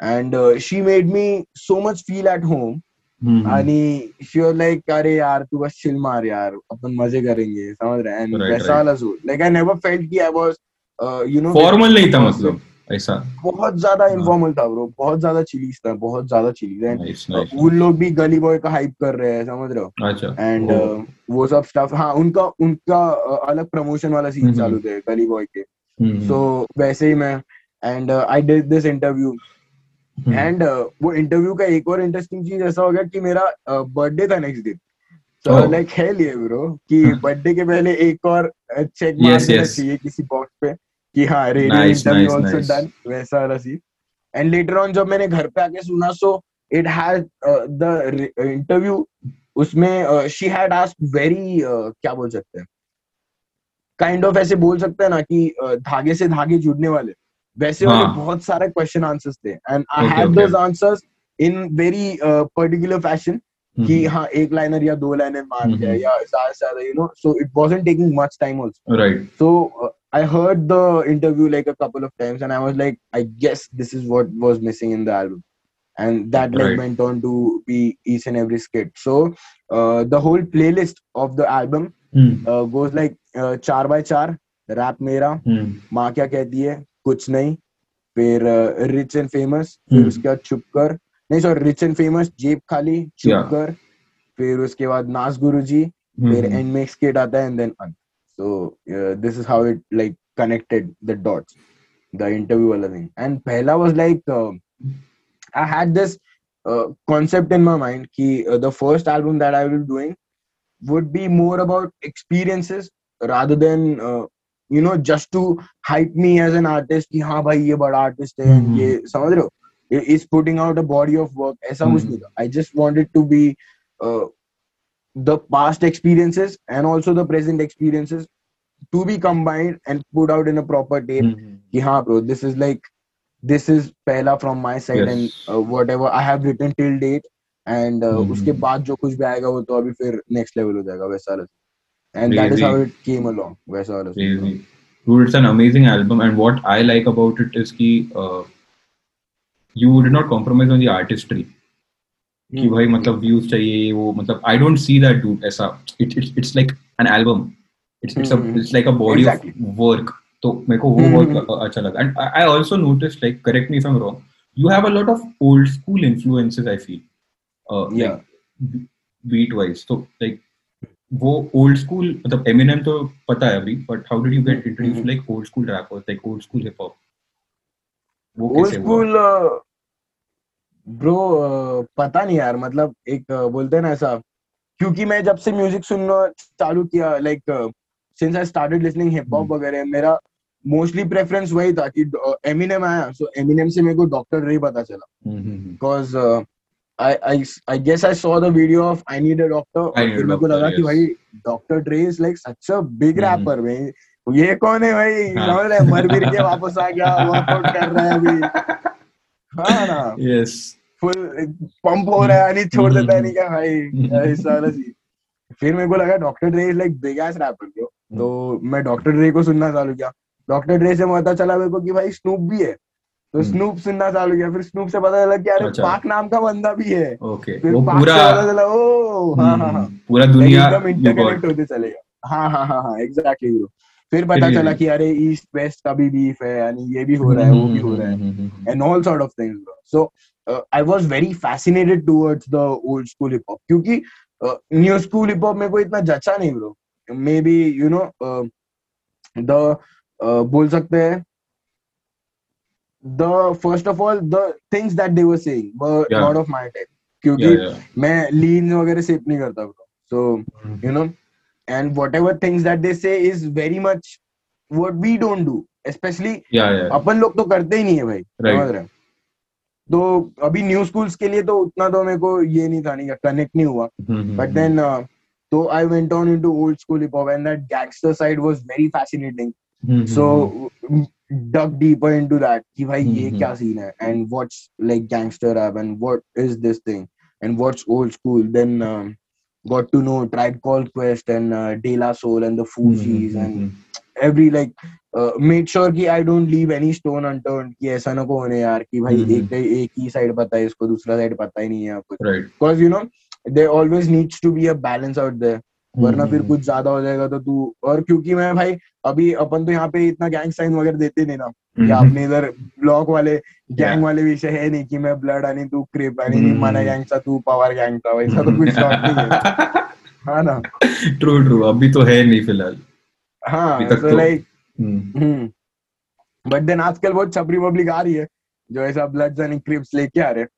And uh, she made me so much feel at home. हम्म, आणि she was like, अरे यार तू बस chill मार यार अपन मज़े करेंगे समझ रहे हैं? And वैसा वाला suit like I never felt कि was uh, you know formal नहीं था मतलब। ऐसा। बहुत ज़्यादा हाँ। इनफॉर्मल था ब्रो बहुत ज़्यादा चिलीज था बहुत ज़्यादा चिलीज एंड उन लोग भी गली बॉय का हाइप कर रहे हैं समझ रहे हो? अच्छा एंड ओ, वो सब स्टफ़ हाँ उनका उनका uh, अलग प्रमोशन वाला सीन हम्म, चालू थे गली बॉय के. हम्म, सो वैसे ही मैं and I did this interview hmm, and वो इंटरव्यू का एक और इंटरेस्टिंग चीज़ ऐसा हो गया कि मेरा बर्थडे था नेक्स्ट दिन सो Oh. लाइक है लिए ब्रो कि <laughs> बर्थडे के पहले एक और चेक मार चाहिए किसी बॉक्स पे. कि हाँ radio Nice, interview also done वैसा वाला सीन एंड लेटर ऑन जब मैंने घर पे आके सुना सो the re- uh, interview उसमें she had asked very uh, क्या बोल सकते हैं काइंड ऑफ़ ऐसे बोल सकते हैं ना कि uh, धागे से धागे जुड़ने वाले वैसे हाँ. बहुत सारे क्वेश्चन आंसर्स थे and I had those answers in very particular fashion कि Mhm. हाँ एक लाइनर या दो लाइनर मार दिया हम्म। या ज़्यादा से ज़्यादा you know so it wasn't taking much time also Right. so uh, I heard the interview like a couple of times, and I was like, I guess this is what was missing in the album, and that like Right. went on to be each and every skit. So uh, the whole playlist of the album Hmm. uh, goes like uh, चार by चार, rap मेरा, Hmm. माँ क्या कहती है, कुछ नहीं, फिर रिच एंड फेमस, फिर Hmm. उसके बाद चुप कर, नहीं सॉरी रिच एंड फेमस, जेब खाली, चुप Yeah. कर, फिर उसके बाद नाज गुरुजी, फिर Hmm. एंड में एक skit आता है एंड देन अंत so uh, this is how it like connected the dots the interview wala thing. And pehla was like uh, i had this uh, concept in my mind ki, uh, the first album that i will be doing would be more about experiences rather than uh, you know just to hype me as an artist ki bhai ye artist hai ye mm-hmm. is putting out a body of work aisa mm-hmm. i just wanted to be uh, the past experiences and also the present experiences to be combined and put out in a proper tape Hmm. कि हाँ bro this is like this is पहला from my side Yes. and uh, whatever I have written till date and uh, Mhm. उसके बाद जो कुछ भी आएगा वो तो अभी फिर next level हो जाएगा वैसा वाला and that is how Crazy. it came along वैसा वाला Crazy. Dude, it's an amazing album, and what I like about it is कि uh, you did not compromise on the artistry. कि हम्म, भाई मतलब व्यूज़ चाहिए वो मतलब I don't see that do ऐसा। It it's it's like an album it's it's hmm, it's like a body of work तो मेरे को वो हम्म, बहुत अच्छा लगा। And I also notice like correct me if I am wrong you have a lot of old school influences I feel Yeah. Beat wise तो like वो ओल्ड स्कूल मतलब एमिनेम तो पता है अभी but how did you get hmm, introduce hmm. Like old school rappers like old school hip hop वो old school bro पता नहीं यार मतलब एक बोलते हैं ना ऐसा क्योंकि मैं जब से म्यूज़िक सुनना चालू किया like since I started listening hip hop. वगैरह मेरा मोस्टली प्रेफरेंस वही था कि एमिनेम आया सो एमिनेम से मेरे को डॉक्टर रे पता चला। Because I I I guess I saw the video of I need a doctor फिर मेरे को लगा कि भाई doctor Dre is like such a big. Rapper भाई ये कौन है भाई हाँ। समझ रहे मर मिर के वापस आ गया वर्कआउट कर रहा है अभी <laughs> हाँ फुल पंप हो रहा है नहीं छोड़ देता है हम्म। नहीं क्या भाई ऐसा वाला सीन। फिर मेरे को लगा doctor Dre like big ass rapper bro. तो मैं डॉक्टर ड्रे को सुनना चालू किया। डॉक्टर ड्रे से पता चला मेरे को कि भाई स्नूप भी है। तो हम्म। स्नूप सुनना चालू किया। फिर स्नूप से पता चला कि अरे अच्छा। पाक नाम का बंदा भी है। ओके। फिर वो पाक पूरा से पता चला ओ हाँ हाँ हाँ। हम्म, पूरा दुनिया एकदम इंटरकनेक्ट होते चलेगा हाँ हाँ हाँ हाँ एग्जैक्टली ब्रो फिर पता चला कि अरे ईस्ट वेस्ट का भी बीफ है यानी ये भी हो रहा है वो भी हो रहा है and all sort of things so I was very fascinated towards the old school hip hop क्योंकि न्यू स्कूल हिप हॉप में कोई इतना जचा नहीं bro maybe you know the बोल सकते हैं the first of all the things that they were saying lot of my time क्योंकि मैं लीन वगैरह सेप नहीं करता bro so you know and whatever things that they say is very much what we don't do especially yeah yeah अपन लोग तो करते ही नहीं है भाई Right. समझ रहे हैं? तो अभी न्यू स्कूल्स के लिए तो उतना तो मेरे को ये नहीं था नहीं कनेक्ट नहीं हुआ हम्म, बट हम्म, देन तो I went on into old school hip hop and that gangster side was very fascinating hmm, so dug deeper into that कि भाई ये हम्म, क्या सीन है and what's like gangster rap and what is this thing and what's old school then um, got to know Tribe Called Quest and uh, De La Soul and the hmm, Fugees hmm, and hmm, every like uh, made sure कि I don't leave any stone unturned कि ऐसा ना को होने यार कि भाई हम्म, एक एक ही साइड पता है इसको दूसरा साइड पता ही नहीं है कुछ right because you know there always needs to be a balance out there वरना फिर हम्म, कुछ ज़्यादा हो जाएगा तो तू और क्योंकि मैं भाई अभी अपन तो यहाँ पे इतना गैंग साइन वगैरह देते नहीं ना या हम्म, अपने इधर ब्लॉक वाले गैंग वाले विषय है नहीं कि मैं ब्लड आणि तू क्रिप आणि हम्म. माना गैंग चा तू पवार गैंग का वैसा तो कुछ नहीं है। <laughs> हाँ ना? ट्रू ट्रू अभी तो है नहीं फ़िलहाल। हाँ तो- हम्म, बट देन आजकल बहुत छपरी पब्लिक आ रही है जो ऐसा ब्लड आणि क्रिप्स लेके आ रहे हैं।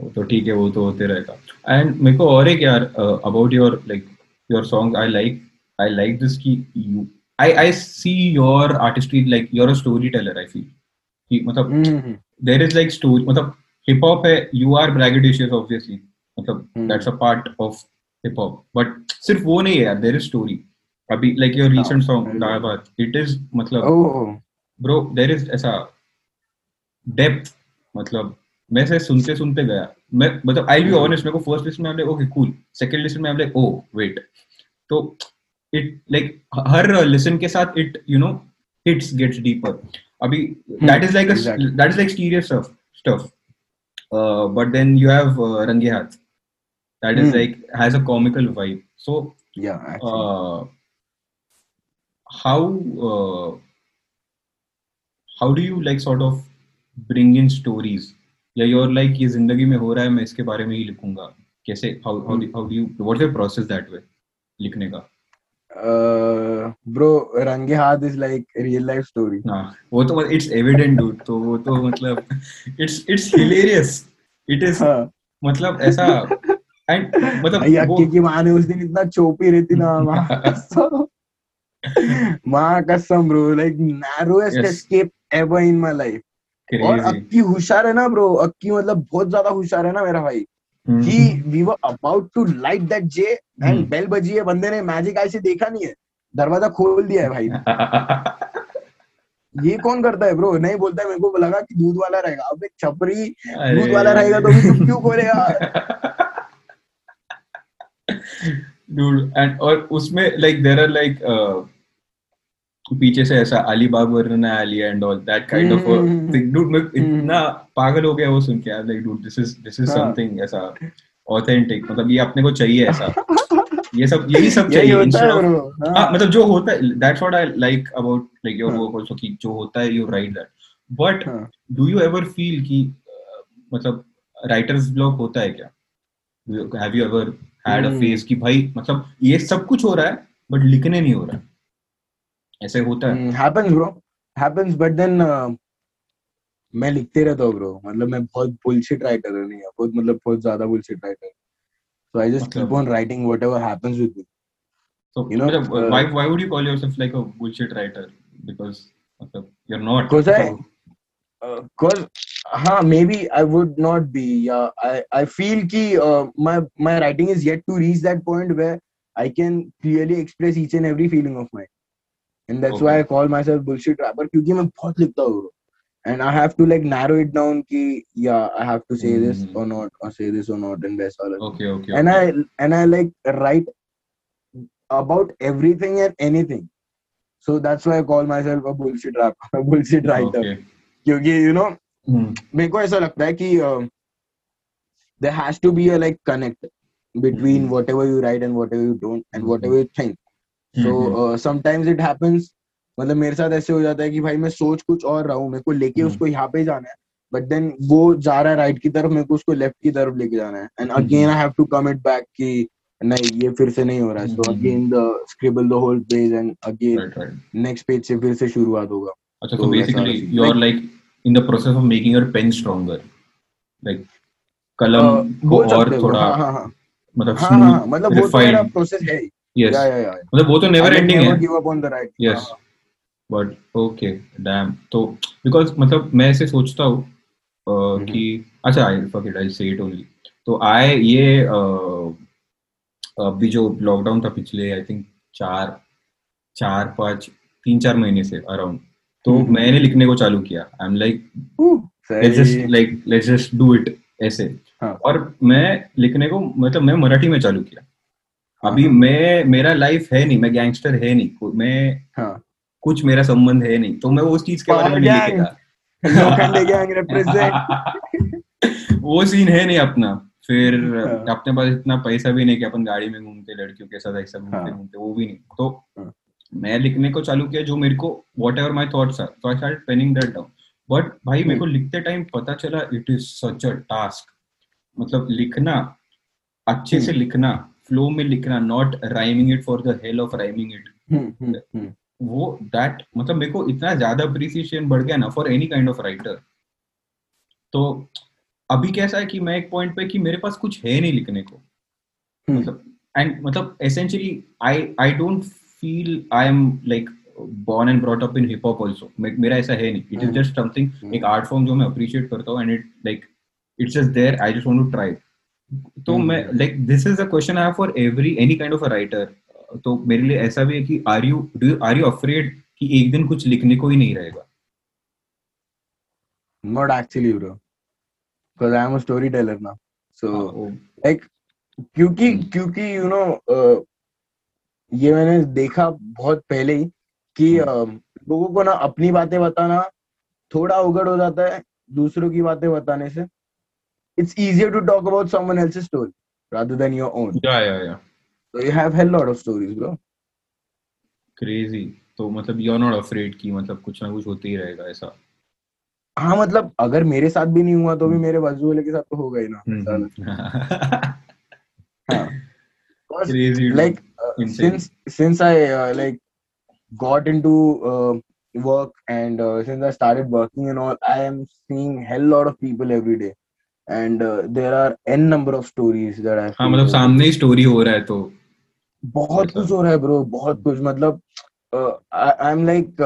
वो तो ठीक है वो तो होते रहेगा। एंड मेरे को और एक यार about your like your song I like I like this की you I I see your artistry like your a storyteller I कि मतलब देर इज़ लाइक स्टोरी मतलब हिप हॉप है यू आर ब्रैगेडिशियस ऑब्वियसली मतलब. That's a part of hip hop but सिर्फ़ वो नहीं है यार देयर इज़ स्टोरी अभी like your recent song very it is मतलब Oh, ब्रो देयर इज़ ऐसा डेप्थ मतलब मैं ऐसे सुनते सुनते गया मैं मतलब आई बी. ऑनेस्ट मेरे को फ़र्स्ट लिस्ट में I okay cool second listen में आई ओ वेट तो इट लाइक हर लिसन के साथ it you know hits gets deeper अभी that is like. That is like serious stuff stuff but then you have रंगे हाथ has a comical vibe so yeah. Actually. uh, how uh, how do you like sort bring in stories या your like ये ज़िंदगी में हो रहा है मैं इसके बारे में ही लिखूँगा। कैसे? प्रोसेस दैट वे लिखने का। हाँ, तो तो तो मतलब, मतलब मतलब चोपी रहती ना <laughs> माँ कसम। Bro like in my life और अक्की होशियार है ना ब्रो अक्की मतलब बहुत ज़्यादा होशियार है ना मेरा भाई। He we were about to light that J and. Bell बजी है। बंदे ने मैजिक आई से देखा नहीं है। दरवाज़ा खोल दिया है भाई। <laughs> ये कौन करता है ब्रो नहीं बोलता है मेरे को लगा कि दूध वाला रहेगा। अबे छपरी दूध वाला रहेगा तो भी तुम क्यों खोलेगा <laughs> और उसमें लाइक there आर uh, पीछे से ऐसा Ali Babar Ali and all that kind of hmm, dude मैं इतना पागल हो गया वो सुन के यार like dude this is this is. Something ऐसा ऑथेंटिक मतलब ये अपने को चाहिए ऐसा <laughs> ये सब यही सब चाहिए है हाँ मतलब जो होता है that's what I like about like your. Work also कि जो होता है you write that but. Do you ever feel कि मतलब राइटर्स ब्लॉक होता है क्या have you ever had a. Phase कि भाई मतलब ये सब कुछ हो रहा है बट लिखने नहीं हो रहा है ऐसे होता है। Happens bro happens but then मैं लिखते रहता हूँ ब्रो मतलब मैं बहुत बुलशिट राइटर नहीं है बहुत मतलब बहुत ज़्यादा bullshit writer so I just keep on writing whatever happens with me so you know why why would you call yourself like a bullshit writer because you are not because I हाँ maybe I would not be I feel कि my writing is yet to reach that point way I can clearly express each and every feeling of my and that's why I Okay. call myself bullshit rapper क्योंकि मैं बहुत लिखता हूँ and I have to like narrow it down कि yeah I have to say this Hmm. or not or say this or not and best all okay okay and okay. I and I like write about everything and anything so that's why I call myself a bullshit rapper a bullshit writer okay क्योंकि you know Hmm. मेरे को ऐसा लगता है कि there has to be a like connect between Mhm. whatever you write and whatever you don't and Mhm. whatever you think uh, sometimes it happens मतलब मेरे साथ ऐसे हो जाता है कि भाई मैं सोच कुछ और रहा हूँ मेरे को लेके Mhm. उसको यहाँ पे जाना है बट देन वो जा रहा है राइट की तरफ़ मेरे को उसको लेफ़्ट की तरफ़ लेके जाना है and again I have to come it back कि नहीं ये फिर से नहीं हो रहा है। So. Again the scribble the whole page and again next page से फिर से शुरुआत होगा। अच्छा तो you are scene. like in the process of making your pen stronger like कलम को और थोड़ा हाँ हाँ हाँ। मतलब हाँ हाँ मतलब वो refined प्रोसेस ही। Yes. या या या मतलब वो तो है। Give up on the right yes. But okay damn. तो because मतलब मैं ऐसे सोचता हूँ कि अच्छा I fuck it I'll say it only. तो I ये अभी जो लॉकडाउन था पिछले आई थिंक चार चार पाँच तीन चार महीने से अराउंड तो। मैंने लिखने को चालू किया। I am like let's just like let's just do it ऐसे। हाँ। और मैं लिखने को मतलब मैं मराठी में चालू किया। अभी। मैं मेरा लाइफ है नहीं मैं गैंगस्टर है नहीं मैं हाँ कुछ मेरा संबंध है नहीं तो मैं उस चीज़ के बारे में नहीं लिखेगा <laughs> <laughs> वो सीन है नहीं अपना फिर हाँ। अपने पास इतना पैसा भी नहीं कि अपन गाड़ी में घूमते लड़कियों के साथ ऐसा घूमते हाँ। घूमते वो भी नहीं तो हाँ। मैं लिखने को चालू किया जो मेरे को whatever my thoughts are तो I start penning that down but भाई मेरे हम्म। को लिखते टाइम पता चला it is such a task मतलब लिखना अच्छे से हम्म। लिखना फ्लो में लिखना not rhyming it for the hell of rhyming it वो दैट मतलब मेरे को इतना ज़्यादा अप्रिसिएशन बढ़ गया ना for any kind of writer तो अभी कैसा है कि मैं एक पॉइंट पे कि मेरे पास कुछ है नहीं लिखने को। हम्म। मतलब एंड मतलब essentially I I don't feel I am like and brought up in hip hop also. मे- मेरा ऐसा है नहीं। It is. Just something. एक आर्ट फॉर्म जो मैं अप्रिशिएट करता हूँ and it like it's just there i just want to try तो हम्म, मैं। Like this is a question I have for every any kind of a writer तो मेरे लिए ऐसा भी है कि are you do are you afraid कि एक दिन कुछ लिखने को ही नहीं रहेगा? Not actually bro. Because i am a storyteller now. So हाँ, वो- like क्योंकि। क्योंकि यू नो ये मैंने देखा बहुत पहले ही कि uh, लोगों को ना अपनी बातें बताना थोड़ा उगड़ हो जाता है दूसरों की बातें बताने से। It's easier to talk about someone else's story rather than your own या या या so you have hell lot of stories bro crazy तो मतलब यू आर नॉट अफ्रेड कि मतलब कुछ ना कुछ होते ही रहेगा ऐसा हाँ मतलब अगर मेरे साथ भी नहीं हुआ तो भी मेरे बाजू वाले के साथ तो होगा ही ना हम्म, हाँ like uh, since since I uh, like got into uh, work and uh, since I started working and all, I am seeing hell lot of people every day, and there are an number of of stories that I. हाँ मतलब सामने ही story हो रहा है तो। बहुत कुछ हो रहा है ब्रो बहुत कुछ। मतलब I am like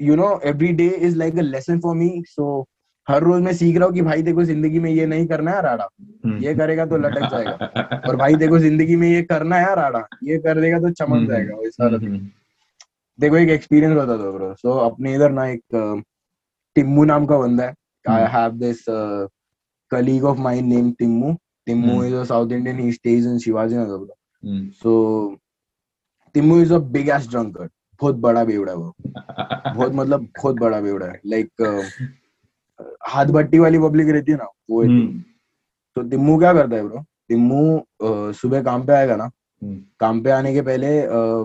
you know every day is like a lesson for me so हर रोज मैं सीख रहा हूँ कि भाई देखो ज़िंदगी में ये नहीं करना है राड़ा। हम्म। ये करेगा तो लटक जाएगा। और भाई देखो ज़िंदगी में ये करना है राड़ा। ये कर देगा तो चमक हम्म, जाएगा वैसा हम्म, देखो एक एक्सपीरियंस बता दो ब्रो सो अपने इधर ना एक टिम्बू नाम का बंदा है। I hmm. Have this colleague of mine named Timmu. Timmu Hmm. is a South Indian. He stays in Shivaji Nagar. Hmm, So Timmu is a big ass drunkard. बहुत बड़ा बेवड़ा है वो <laughs> बहुत मतलब बहुत बड़ा बेवड़ा है लाइक हाथ भट्टी वाली पब्लिक रहती है ना वो हम्म, तो तिम्मू क्या करता है ब्रो तिम्मू अ, सुबह काम पे आएगा ना हम्म, काम पे आने के पहले अ,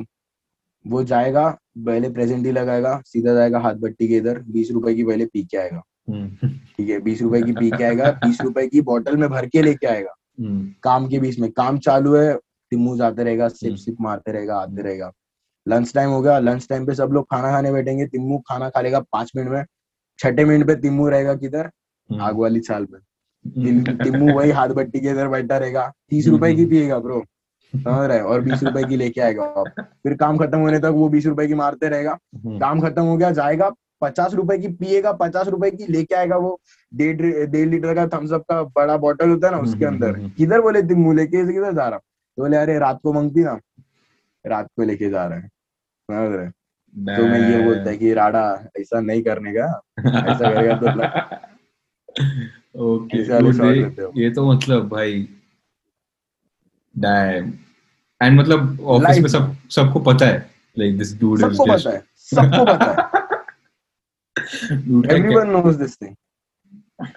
वो जाएगा पहले प्रेजेंट ही लगाएगा सीधा जाएगा हाथ भट्टी के इधर बीस रुपए की पहले पी के आएगा ठीक है बीस रुपए की पी के आएगा बीस रुपए की बोतल में भर के लेके आएगा। हम्म, काम के बीच में काम चालू है तिम्मू जाते रहेगा सिप हम्म। सिप मारते रहेगा आते रहेगा। लंच टाइम हो गया लंच टाइम पे सब लोग खाना खाने बैठेंगे तिम्मू खाना खा लेगा पाँच मिनट में। छठे मिनट पे तिम्मू रहेगा किधर? हम्म, आग वाली पे तिम- तिम्मू वही हाथ बट्टी के इधर बैठा रहेगा। तीस रुपए की पिएगा ब्रो समझ रहे और बीस रुपए की लेके आएगा। <laughs> फिर काम खत्म होने तक वो बीस रुपए की मारते रहेगा। हम्म, काम खत्म हो गया जाएगा पचास रुपए की पिएगा पचास रुपए की लेके आएगा वो। डेढ़ डेढ़ लीटर का थम्स अप का बड़ा बॉटल होता है ना उसके हम्म, अंदर। हम्म, हम्म। किधर बोले तिम्मू लेके किधर जा रहा। तो बोले अरे रात को मांगती ना। रात को लेके जा रहा है। समझ रहे तो मैं ये बोलता है कि राडा ऐसा नहीं करने का। ऐसा करेगा तो ओके। <laughs> ये तो मतलब भाई डैम एंड मतलब ऑफ़िस में सब सबको पता है। लाइक दिस डूड सबको पता है। सबको पता है। Everyone knows this thing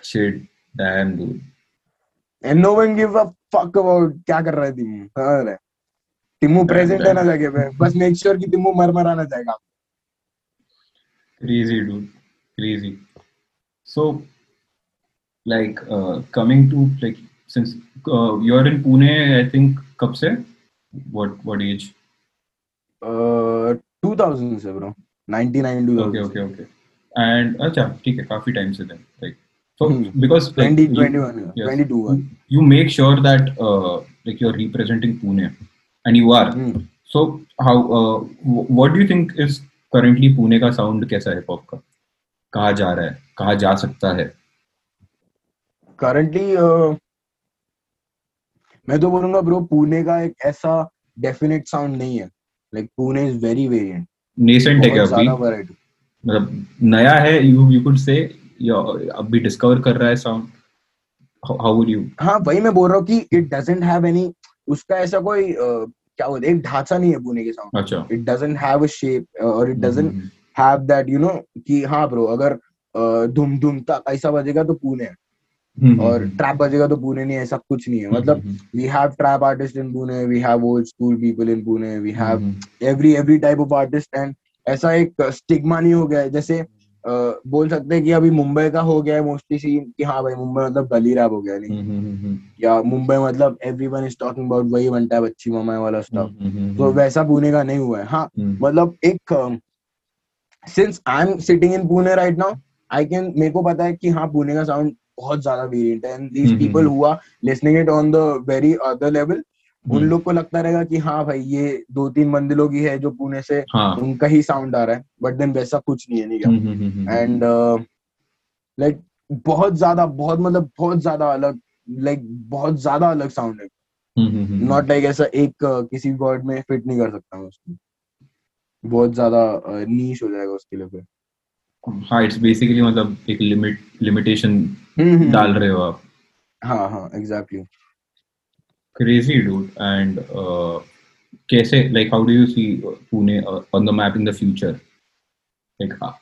shit damn dude and no one gives a fuck about क्या कर रहा है तिम्मू समझ रहे तिम्मू प्रेजेंट है ना जगह पे बस मेक श्योर कि तिम्मू मर मर आना चाहेगा crazy dude crazy so like uh, coming to like since uh, you're in pune i think kab se what what age uh, 2000 से bro 99 2000 okay okay okay and acha ठीक है काफ़ी टाइम से then like so Hmm. because like, 20 you, yes. 22 you, you make sure that uh, like you're representing pune and you are Hmm. so how uh, what do you think is currently pune का sound कैसा है hip hop का कहाँ जा रहा है कहाँ जा सकता है currently uh, मैं तो बोलूँगा ब्रो पुणे का एक ऐसा डेफिनेट साउंड नहीं है like Pune is very variant nascent है क्या अभी मतलब नया है यू यू कुड से अभी डिस्कवर कर रहा है साउंड हाउ वुड यू हाँ वही मैं बोल रहा हूँ कि इट डजंट हैव एनी उसका ऐसा कोई uh, क्या बोलते एक ढांचा नहीं है पुणे के साउंड अच्छा। It doesn't have a shape और it doesn't hmm, have that you know कि हाँ ब्रो अगर धुम धुम तक ऐसा बजेगा तो पुणे है। हम्म, और हम्म, ट्रैप बजेगा तो पुणे नहीं ऐसा कुछ नहीं है। हम्म, मतलब हम्म, have trap artists in Pune, we have old school people in Pune, we have hmm, every every type of artist and ऐसा एक स्टिग्मा नहीं हो गया है। जैसे अ, बोल सकते हैं कि अभी मुंबई का हो गया है मोस्टली सीन कि हाँ भाई मुंबई मतलब गली रैप हो गया नहीं? हम्म, हम्म, हम्म, या मुंबई मतलब एवरीवन इज़ टॉकिंग अबाउट वही बनता है बच्ची मामा वाला स्टफ़ तो वैसा पुणे का नहीं हुआ है। हाँ मतलब एक since I am sitting in Pune right now I can मेरे को पता है कि हाँ पुणे का साउंड बहुत ज़्यादा वेरिएंट है। And hmm, people. हुआ listening it on the very other level उन हम्म, लोग को लगता रहेगा कि हाँ भाई ये दो तीन मंदिरों की है जो पुणे से हाँ। उनका ही साउंड आ रहा है बट देन वैसा कुछ नहीं है नहीं हम्म, हम्म, हम्म, हम्म, एंड लाइक बहुत ज़्यादा बहुत मतलब बहुत ज़्यादा अलग लाइक बहुत ज़्यादा अलग साउंड है। नॉट लाइक ऐसा एक uh, किसी वर्ड में फिट नहीं कर सकता मैं उसको। बहुत ज़्यादा नीश हो जाएगा उसके लिए फिर। हाँ इट्स बेसिकली मतलब एक लिमिट लिमिटेशन डाल रहे हो आप। हाँ हाँ exactly crazy dude. And uh, कैसे like how do you see uh, Pune uh, on the map in the future? Like uh,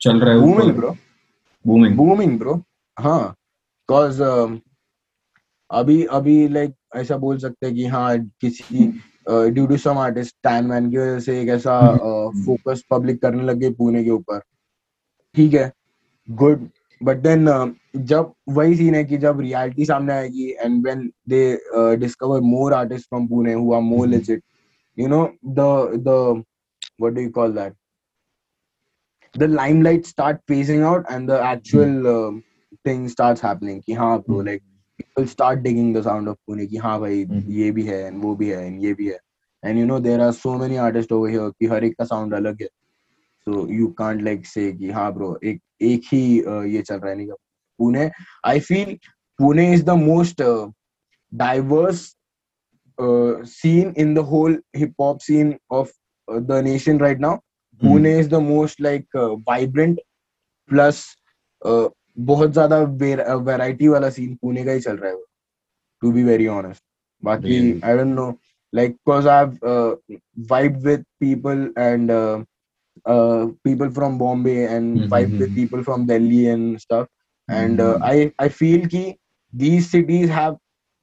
चल रहा है booming bro booming. Booming bro हाँ cause um, अभी अभी लाइक ऐसा बोल सकते हैं कि हाँ किसी ड्यू टू सम आर्टिस्ट टैन मैन की वजह से एक ऐसा फोकस पब्लिक करने लग गई पुणे के ऊपर। ठीक है गुड बट देन जब वही सीन है कि जब रियलिटी सामने आएगी and when they discover more artist from Pune who are more legit you know the the what do you call that the limelight start phasing out and the actual thing starts happening कि हाँ bro like people start digging the sound of Pune कि हाँ भाई hmm. ये भी है and वो भी है एंड ये भी है. And you know there are so many artist over here कि हर एक का साउंड अलग है. सो यू कांट लाइक से कि हाँ ब्रो एक एक ही uh, ये चल रहा है नहीं Pune I feel Pune is the most uh, diverse uh, scene in the whole hip hop scene of uh, the nation right now. Pune is the most like uh, vibrant plus uh, बहुत ज्यादा variety वाला scene Pune का ही चल रहा है to be very honest बाकी Really? I don't know like because I've uh, vibed with people and uh, uh, people from Bombay and Mhm, vibed with mhm. people from Delhi and stuff. And uh, Mhm. I I feel कि these cities have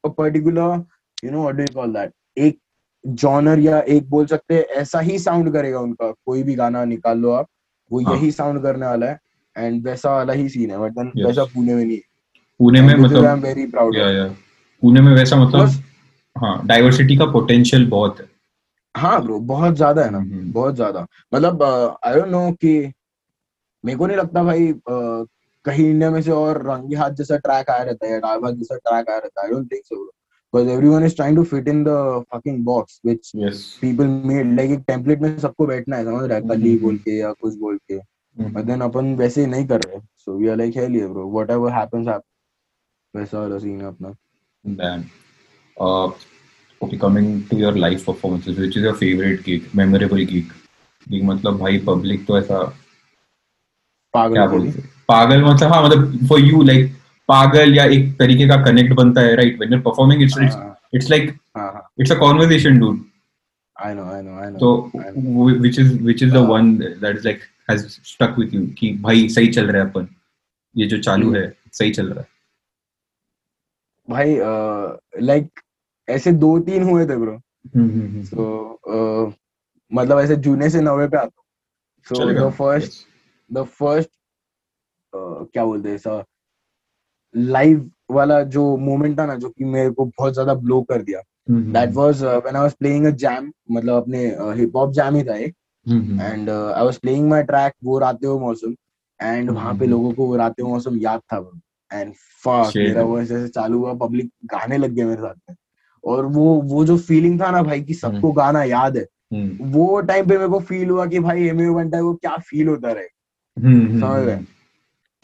a particular you know what do you call that? एक genre या एक बोल सकते हैं ऐसा ही sound करेगा उनका। कोई भी गाना निकाल लो आप वो हाँ. यही साउंड करने वाला है। एंड वैसा वाला ही सीन है बट Yes. वैसा पुणे में नहीं पुणे में मतलब आई एम वेरी प्राउड या या। पुणे में वैसा मतलब हाँ डाइवर्सिटी का पोटेंशियल बहुत है। हाँ ब्रो बहुत ज़्यादा है ना हम्म, बहुत ज़्यादा। मतलब आई डोंट नो कि मेरे को नहीं लगता भाई uh, कहीं इंडिया में से और रंगे हाथ जैसा ट्रैक आया रहता है डाल भात जैसा ट्रैक आया रहता है I don't think so because everyone is trying to fit in the fucking box which yes people made like एक टेम्पलेट में सबको बैठना है समझ रहा है कली हम्म, बोल के या कुछ बोल के बट देन अपन वैसे ही नहीं कर रहे so we are like hell ये ब्रो व्हाटएवर हैपेंस हैपन वैसा वाला सीन है अपना. Uh, okay, coming to your live performances, which is your favorite gig, memorable gig? Gig मतलब भाई public तो ऐसा पागल क्या। बोलते? पागल मतलब हाँ मतलब फॉर यू लाइक पागल या एक तरीके का कनेक्ट बनता है right when performing it's it's like it's a conversation dude I know I know I know तो which is which is the one that is like has stuck with you कि भाई सही चल रहा है अपन। ये जो चालू हम्म। है सही चल रहा है। भाई लाइक ऐसे दो तीन हुए थे ब्रो हम्म, सो हम्म, मतलब ऐसे जूने से नवे पे आता so the first the first क्या बोलते हैं ऐसा लाइव वाला जो मोमेंट था ना जो कि मेरे को बहुत ज़्यादा ब्लो कर दिया। हम्म, हम्म, that was when I was playing a jam मतलब अपने हिप हॉप जैम ही था एक। हम्म, हम्म. And I was playing my track वो राते हो मौसम। एंड वहाँ पे हम्म. लोगों को वो राते हो मौसम याद था एंड फक मेरा वो ऐसे चालू हुआ पब्लिक गाने लग गए मेरे साथ में। और वो वो जो फीलिंग था ना भाई कि सबको गाना याद है हम्म, वो टाइम पे मेरे को फील हुआ कि भाई एमए बनता है वो क्या फील होता रहे। हम्म, हम्म, समझ रहे? हम्म.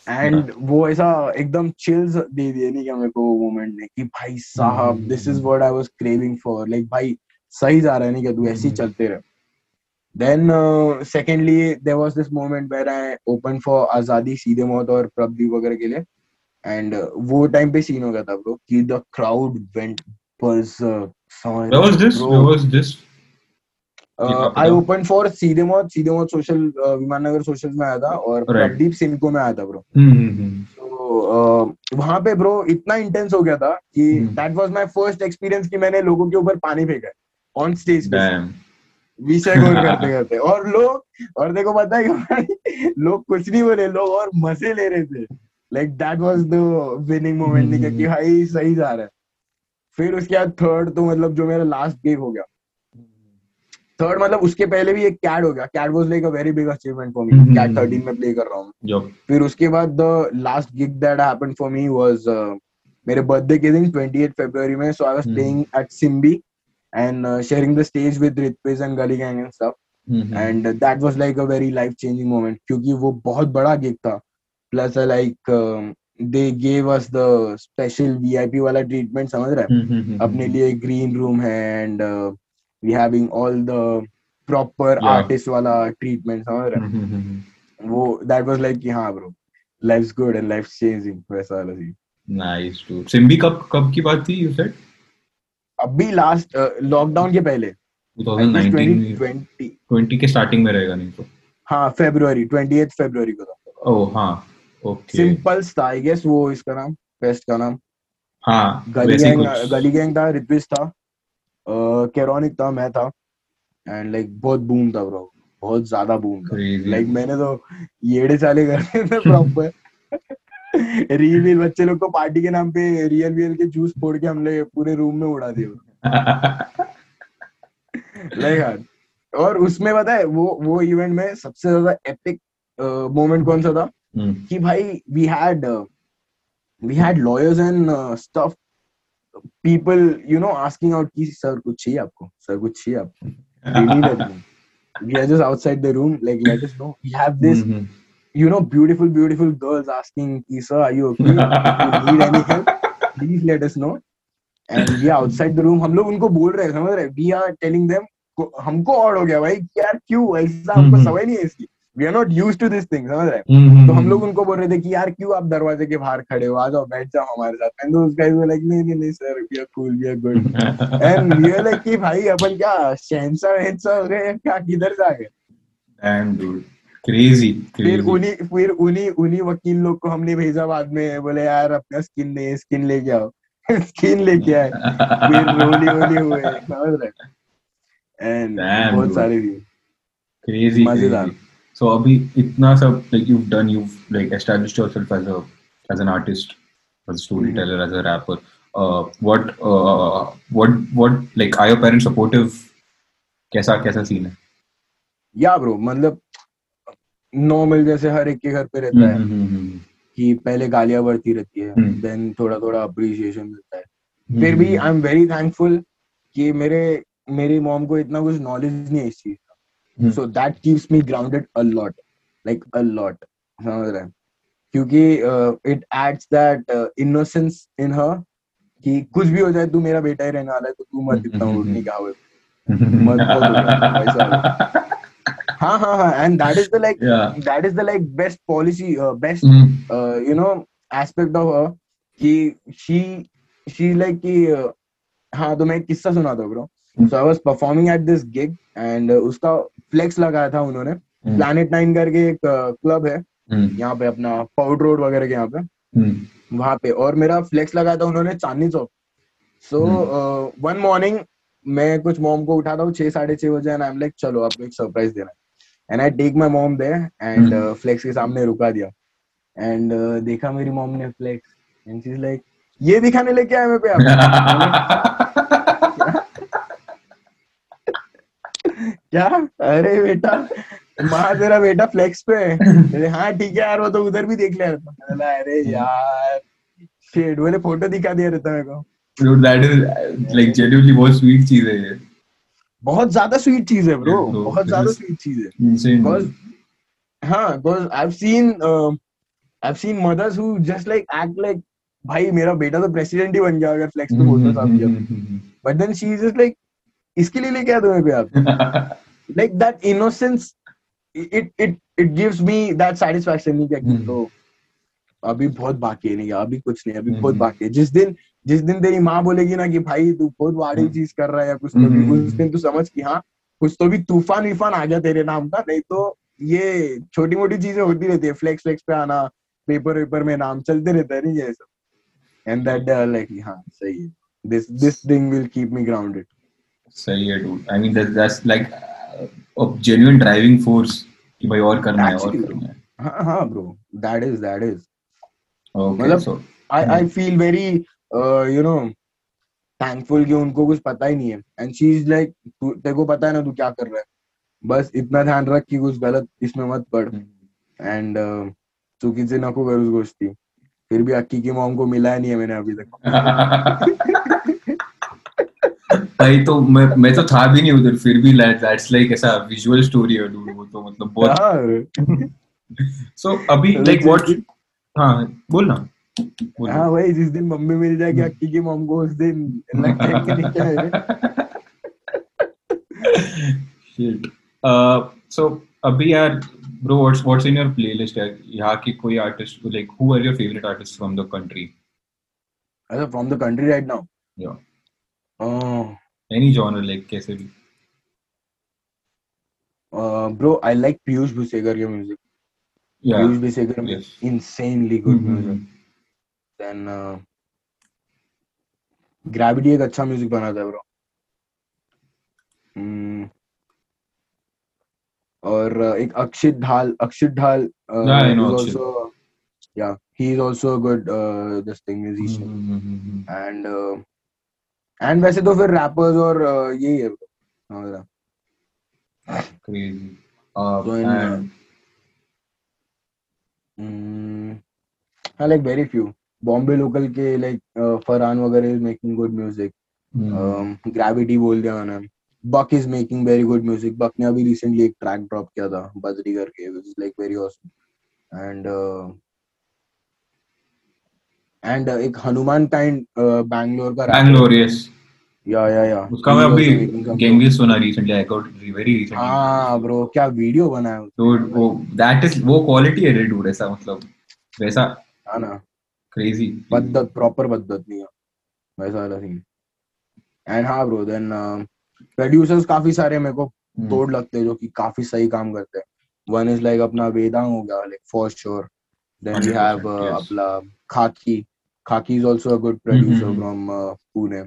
एंड वो ऐसा एकदम चिल्स दे दिए नहीं क्या मेरे को वो मोमेंट ने कि भाई साहब this is. What I was craving for like भाई सही जा रहा है नहीं क्या तू ऐसे ही हम्म. चलते रहे। Then secondly there was this moment where I open for आज़ादी सीधे मौत और प्रभदीप वगैरह के लिए। एंड वो टाइम पे सीन हो गया था ब्रो कि द क्राउड वेंट berserk समझ Where was this? Bro. Where was this? Uh, I open for सीधे मौत सीधे मौत सोशल विमान नगर सोशल में आया था और. प्रदीप सिंको में आया था ब्रो हम्म, हम्म, हम्म. तो वहाँ पे ब्रो इतना इंटेंस हो गया था कि. That was my first experience कि मैंने लोगों के ऊपर पानी फेंका ऑन स्टेज पे। विषय गोल <laughs> करते करते। और लोग और देखो पता है लोग कुछ नहीं बोले लोग और मज़े ले रहे थे। Like that was the winning moment नहीं कि भाई सही जा रहा है। फिर उसके बाद थर्ड तो मतलब जो मेरा लास्ट गिग हो गया थर्ड मतलब उसके पहले भी एक कैड हो गया। CAD was like a very big achievement for me CAD 13 में प्ले कर रहा हूँ। फिर उसके बाद the last gig that happened for me was मेरे बर्थडे के दिन 28 फरवरी में so I was. Playing at सिम्बी and sharing the stage with Ritviz and Gully Gang and stuff. And that was like a very life changing moment क्योंकि वो बहुत बड़ा gig था। Plus like they gave us the special vip वाला treatment समझ रहा है? हम्म, हम्म, हम्म, अपने लिए ग्रीन रूम है and we having all the proper Yeah. artist वाला treatment समझ रहा है वो that was like कि हाँ bro. Life's good and life's changing वैसा वाला scene. Nice dude. सिम्बी कब कब की बात थी यू सेड अभी लास्ट लॉकडाउन के पहले. 2019 2020 20 के स्टार्टिंग में रहेगा नहीं तो? हाँ फेब्रुवरी ट्वेंटी फेब्रुवरी को था. ओह हाँ ओके सिंपल्स था आई गेस वो इसका नाम फेस्ट का नाम. हाँ गली गैंग गली गैंग था रित्विश था. केरोनिक था मैं था। एंड लाइक बहुत बूम था ब्रो बहुत ज़्यादा बूम था। लाइक मैंने तो येड़े चाले कर दिए थे प्रॉपर रील वील बच्चे लोग को पार्टी के नाम पे रियल रियल के जूस फोड़ के हमने पूरे रूम में उड़ा दिए। लाइक यार और उसमें पता है वो वो इवेंट में सबसे ज़्यादा एपिक मोमेंट कौन सा था? हम्म, कि भाई we had we had lawyers and stuff people you know asking out कि सर कुछ चाहिए आपको सर कुछ चाहिए आपको we need anything. we are just outside the room like let us know we have this hmm, you know beautiful beautiful girls asking ki, sir are you okay you need any help please let us know and we are outside the room हम लोग उनको बोल रहे हैं समझ रहे हैं we are telling them हमको और हो गया भाई यार क्यों ऐसा हमको हम्म। समझ नहीं है इसकी we are not used to this thing समझ रहे हैं? हम्म, हम्म, तो हम लोग उनको बोल रहे थे कि यार क्यों आप दरवाजे के बाहर खड़े हो? आ जाओ बैठ जाओ हमारे साथ। And those guys were like नहीं नहीं नहीं sir we are cool we are good and we are like कि भाई अपन क्या शहंशाह वहंशाह हो गए? क्या किधर आ गए? Damn, dude. Crazy, फिर. उन्हीं फिर उन्हीं उन्हीं वकील लोग को हमने भेजा बाद में। बोले यार अपना स्किन नहीं स्किन लेके आओ। <laughs> स्किन लेके आए। फिर रोली रोली हुए समझ रहे एंड बहुत. सारी थी। Crazy, मज़ेदार। So अभी इतना सब like you've done, you've like established yourself as a as an artist, as a storyteller, mm-hmm. as a rapper. Uh, what uh, what what like are your parents supportive? कैसा कैसा scene है? या bro मतलब normal जैसे हर एक के घर पे रहता है हम्म, हम्म, हम्म, कि पहले गालियाँ बढ़ती रहती है हम्म। देन थोड़ा थोड़ा अप्रिसिएशन मिलता है हम्म, फिर भी हम्म, आई एम वेरी थैंकफुल कि मेरे मेरी मॉम को इतना कुछ नॉलेज नहीं है इस चीज़ so that keeps me grounded a lot like a lot समझ रहे हैं? क्योंकि it adds that innocence in her कि कुछ भी हो जाए तू मेरा बेटा ही रहने वाला है तो तू मत इतना हम्म, उड़ने का हुए मत हो। <laughs> हाँ हाँ and that is the like that is the like best policy best you know aspect of her कि she she like कि uh, हाँ तो मैं एक किस्सा सुनाता हूँ bro so I was performing at this gig and uh, उसका फ्लेक्स लगाया था उन्होंने। प्लैनेट नाइन करके एक क्लब है। हम्म, यहाँ पे अपना पाउड रोड वगैरह के यहाँ पे। हम्म, वहाँ पे। और मेरा फ्लेक्स लगाया था उन्होंने Chandni Chowk. So one morning मैं कुछ मॉम को उठाता हूँ छह साढ़े छह बजे एंड आई एम लाइक चलो आपको एक सरप्राइज़ देना है। And I take my mom there and. Flex के सामने रुका दिया। एंड uh, देखा मेरी मॉम ने फ्लेक्स एंड शी लाइक ये दिखाने लेके आए मेरे पे आप? <laughs> क्या? अरे बेटा माँ तेरा बेटा फ्लेक्स पे है। हाँ ठीक है यार वो तो उधर भी देख लिया रहता। अरे यार शेड बोले फ़ोटो दिखा दिया रहता मेरे को। Dude, that is like genuinely बहुत sweet चीज़ है ये. बहुत ज़्यादा स्वीट चीज़ है ब्रो बहुत ज़्यादा स्वीट चीज़ है। हाँ because I've seen uh, I've seen mothers who just like act like भाई मेरा बेटा तो प्रेसिडेंट ही बन गया अगर फ्लेक्स पे फ़ोटो साफ़ किया? But then she is like इसके लिए लेके आया तुम्हें पे आप like that innocence it it it gives me that satisfaction नहीं क्या कि। तो अभी बहुत बाकी है नहीं अभी कुछ नहीं अभी। बहुत बाकी है जिस दिन जिस दिन तेरी माँ बोलेगी ना कि भाई तू बहुत बड़ी हम्म। चीज़ कर रहा है या कुछ तो भी हम्म। उस दिन तू समझ कि हाँ कुछ तो भी तूफ़ान विफान आ गया तेरे नाम का नहीं तो ये छोटी मोटी चीज़ें होती रहती है फ्लेक्स फ्लेक्स पे आना पेपर वेपर में नाम चलते रहता है नहीं ये सब एंड दैट लाइक हाँ सही है this this thing will keep me grounded सही है. I mean that, that's like uh, a genuine driving force कि भाई और करना है और करना है. हाँ हाँ bro that is that is Okay, मतलब-. I feel very uh, you know thankful कि उनको कुछ पता ही नहीं है. And she is like तू तेरे को पता है ना तू क्या कर रहा है? बस इतना ध्यान रख कि कुछ गलत इसमें मत पड़ एंड चुकीचे नको करूस गोष्टी फिर भी अक्की की मॉम को मिला ही नहीं है मैंने अभी तक. <laughs> <laughs> भाई तो मैं मैं तो था भी नहीं उधर फिर भी दैट्स लाइक ऐसा विजुअल स्टोरी है वो तो मतलब बहुत हाँ। <laughs> So अभी like what हाँ बोल ना। हाँ भाई जिस दिन मम्मी मिल जाएगी हम्म। अक्की की मम को उस दिन क्या है <laughs> Shit. Uh, अभी यार bro what's what's in your playlist यार? यहाँ की कोई artist like who are your favorite artists from the country? अच्छा from the country right now yeah. Oh, any genre like कैसे भी bro I like Piyush Bhusekar के music Piyush भूसेकर में yes insanely good Mhm. music then uh, gravity एक अच्छा music बनाता है bro और uh, एक अक्षित ढाल अक्षित ढाल uh, he is also a good uh, this thing musician Mhm. and uh, and वैसे तो फिर रैपर्स और यही है uh, तो हम्म, हाँ? Like very few Bombay local के लाइक फरहान वगैरह is making good music gravity बोल दिया मैंने. बक is making very good music बक ने अभी रिसेंटली एक ट्रैक ड्रॉप किया था बजरी करके which is like very awesome and uh, and uh, एक हनुमान kind बैंगलोर का rapper. Bangalore yes. Yeah yeah yeah. उसका मैं अभी some- Genghis सुना recently I got very recently. हाँ bro क्या वीडियो बनाया. तो वो that is वो quality है dude ऐसा मतलब वैसा हाँ ना। crazy. बद्दत प्रॉपर बद्दत नहीं है। वैसा वाला सीन एंड हाँ ब्रो देन प्रोड्यूसर्स काफ़ी सारे मेरे को हम्म, तोड़ लगते हैं जो कि काफ़ी सही काम करते हैं। वन इज़ लाइक अपना वेदांग हो गया like for sure then we have अपना Khaki. Is also a good producer Mhm. From Pune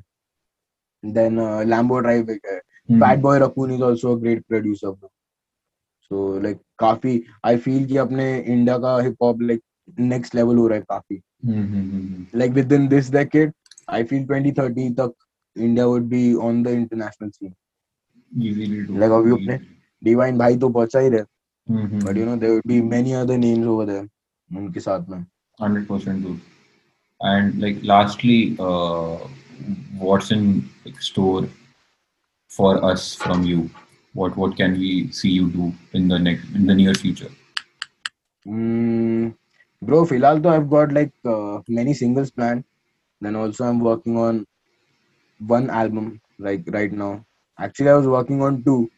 then Lambo Drive एक है हम्म, Fat Boy Raccoon is also a great producer bro so like काफ़ी I feel कि अपने India का hip hop like next level हो रहा है काफ़ी हम्म, हम्म, हम्म, like within this decade, I feel 2030 तक India would be on the international scene. easily do Like अभी अपने Divine भाई तो पहुँचा ही रहे, हम्म, हम्म, but you know there would be many other names over there उनके साथ में. hundred percent dude. And like lastly, uh, what's in like, store for us from you? What what can we see you do in the next in the near future? Mm, bro, फिलहाल तो I've got like uh, many singles planned. Then also I'm working on one album like right now. Actually I was working on two,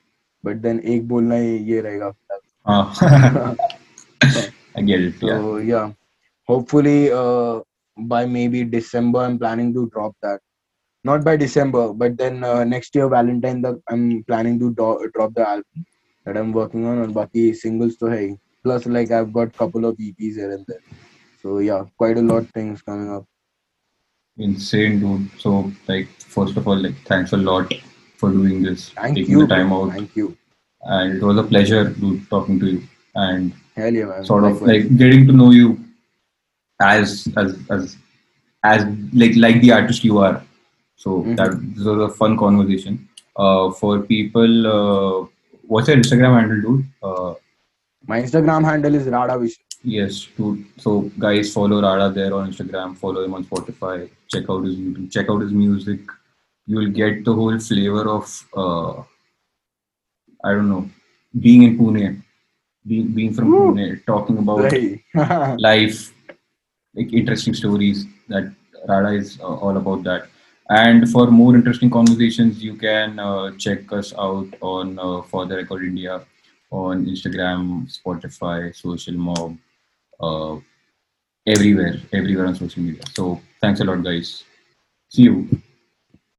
but then एक बोलना ही ये रहेगा. Ah, I get it. Yeah. So yeah, hopefully uh, by maybe December. I'm planning to drop that. Not by December, but then uh, next year Valentine, the, I'm planning to do- drop the album that I'm working on. And baki singles to hey. Plus, like I've got couple of EPs here and there. So yeah, quite a lot things coming up. Insane, dude. So like, first of all, like thanks a lot for doing this, Thank taking you, the time out. Thank you. And it was a pleasure, dude, talking to you and yeah, man, sort likewise. of like getting to know you as as as as like like the artist you are. So Mhm. that this was a fun conversation. Uh for people uh what's your instagram handle dude? Uh My Instagram handle is Rada Vish. yes dude. So guys follow rada there on instagram. Follow him on spotify. Check out his youtube. Check out his music. You will get the whole flavor of uh i don't know being in pune. Being, being from Woo. pune. Talking about <laughs> life, like interesting stories. That Rada is uh, all about that. And for more interesting conversations, you can uh, check us out on uh, For the Record India on Instagram, Spotify, Social Mob, uh, everywhere, everywhere on social media. So thanks a lot, guys. See you.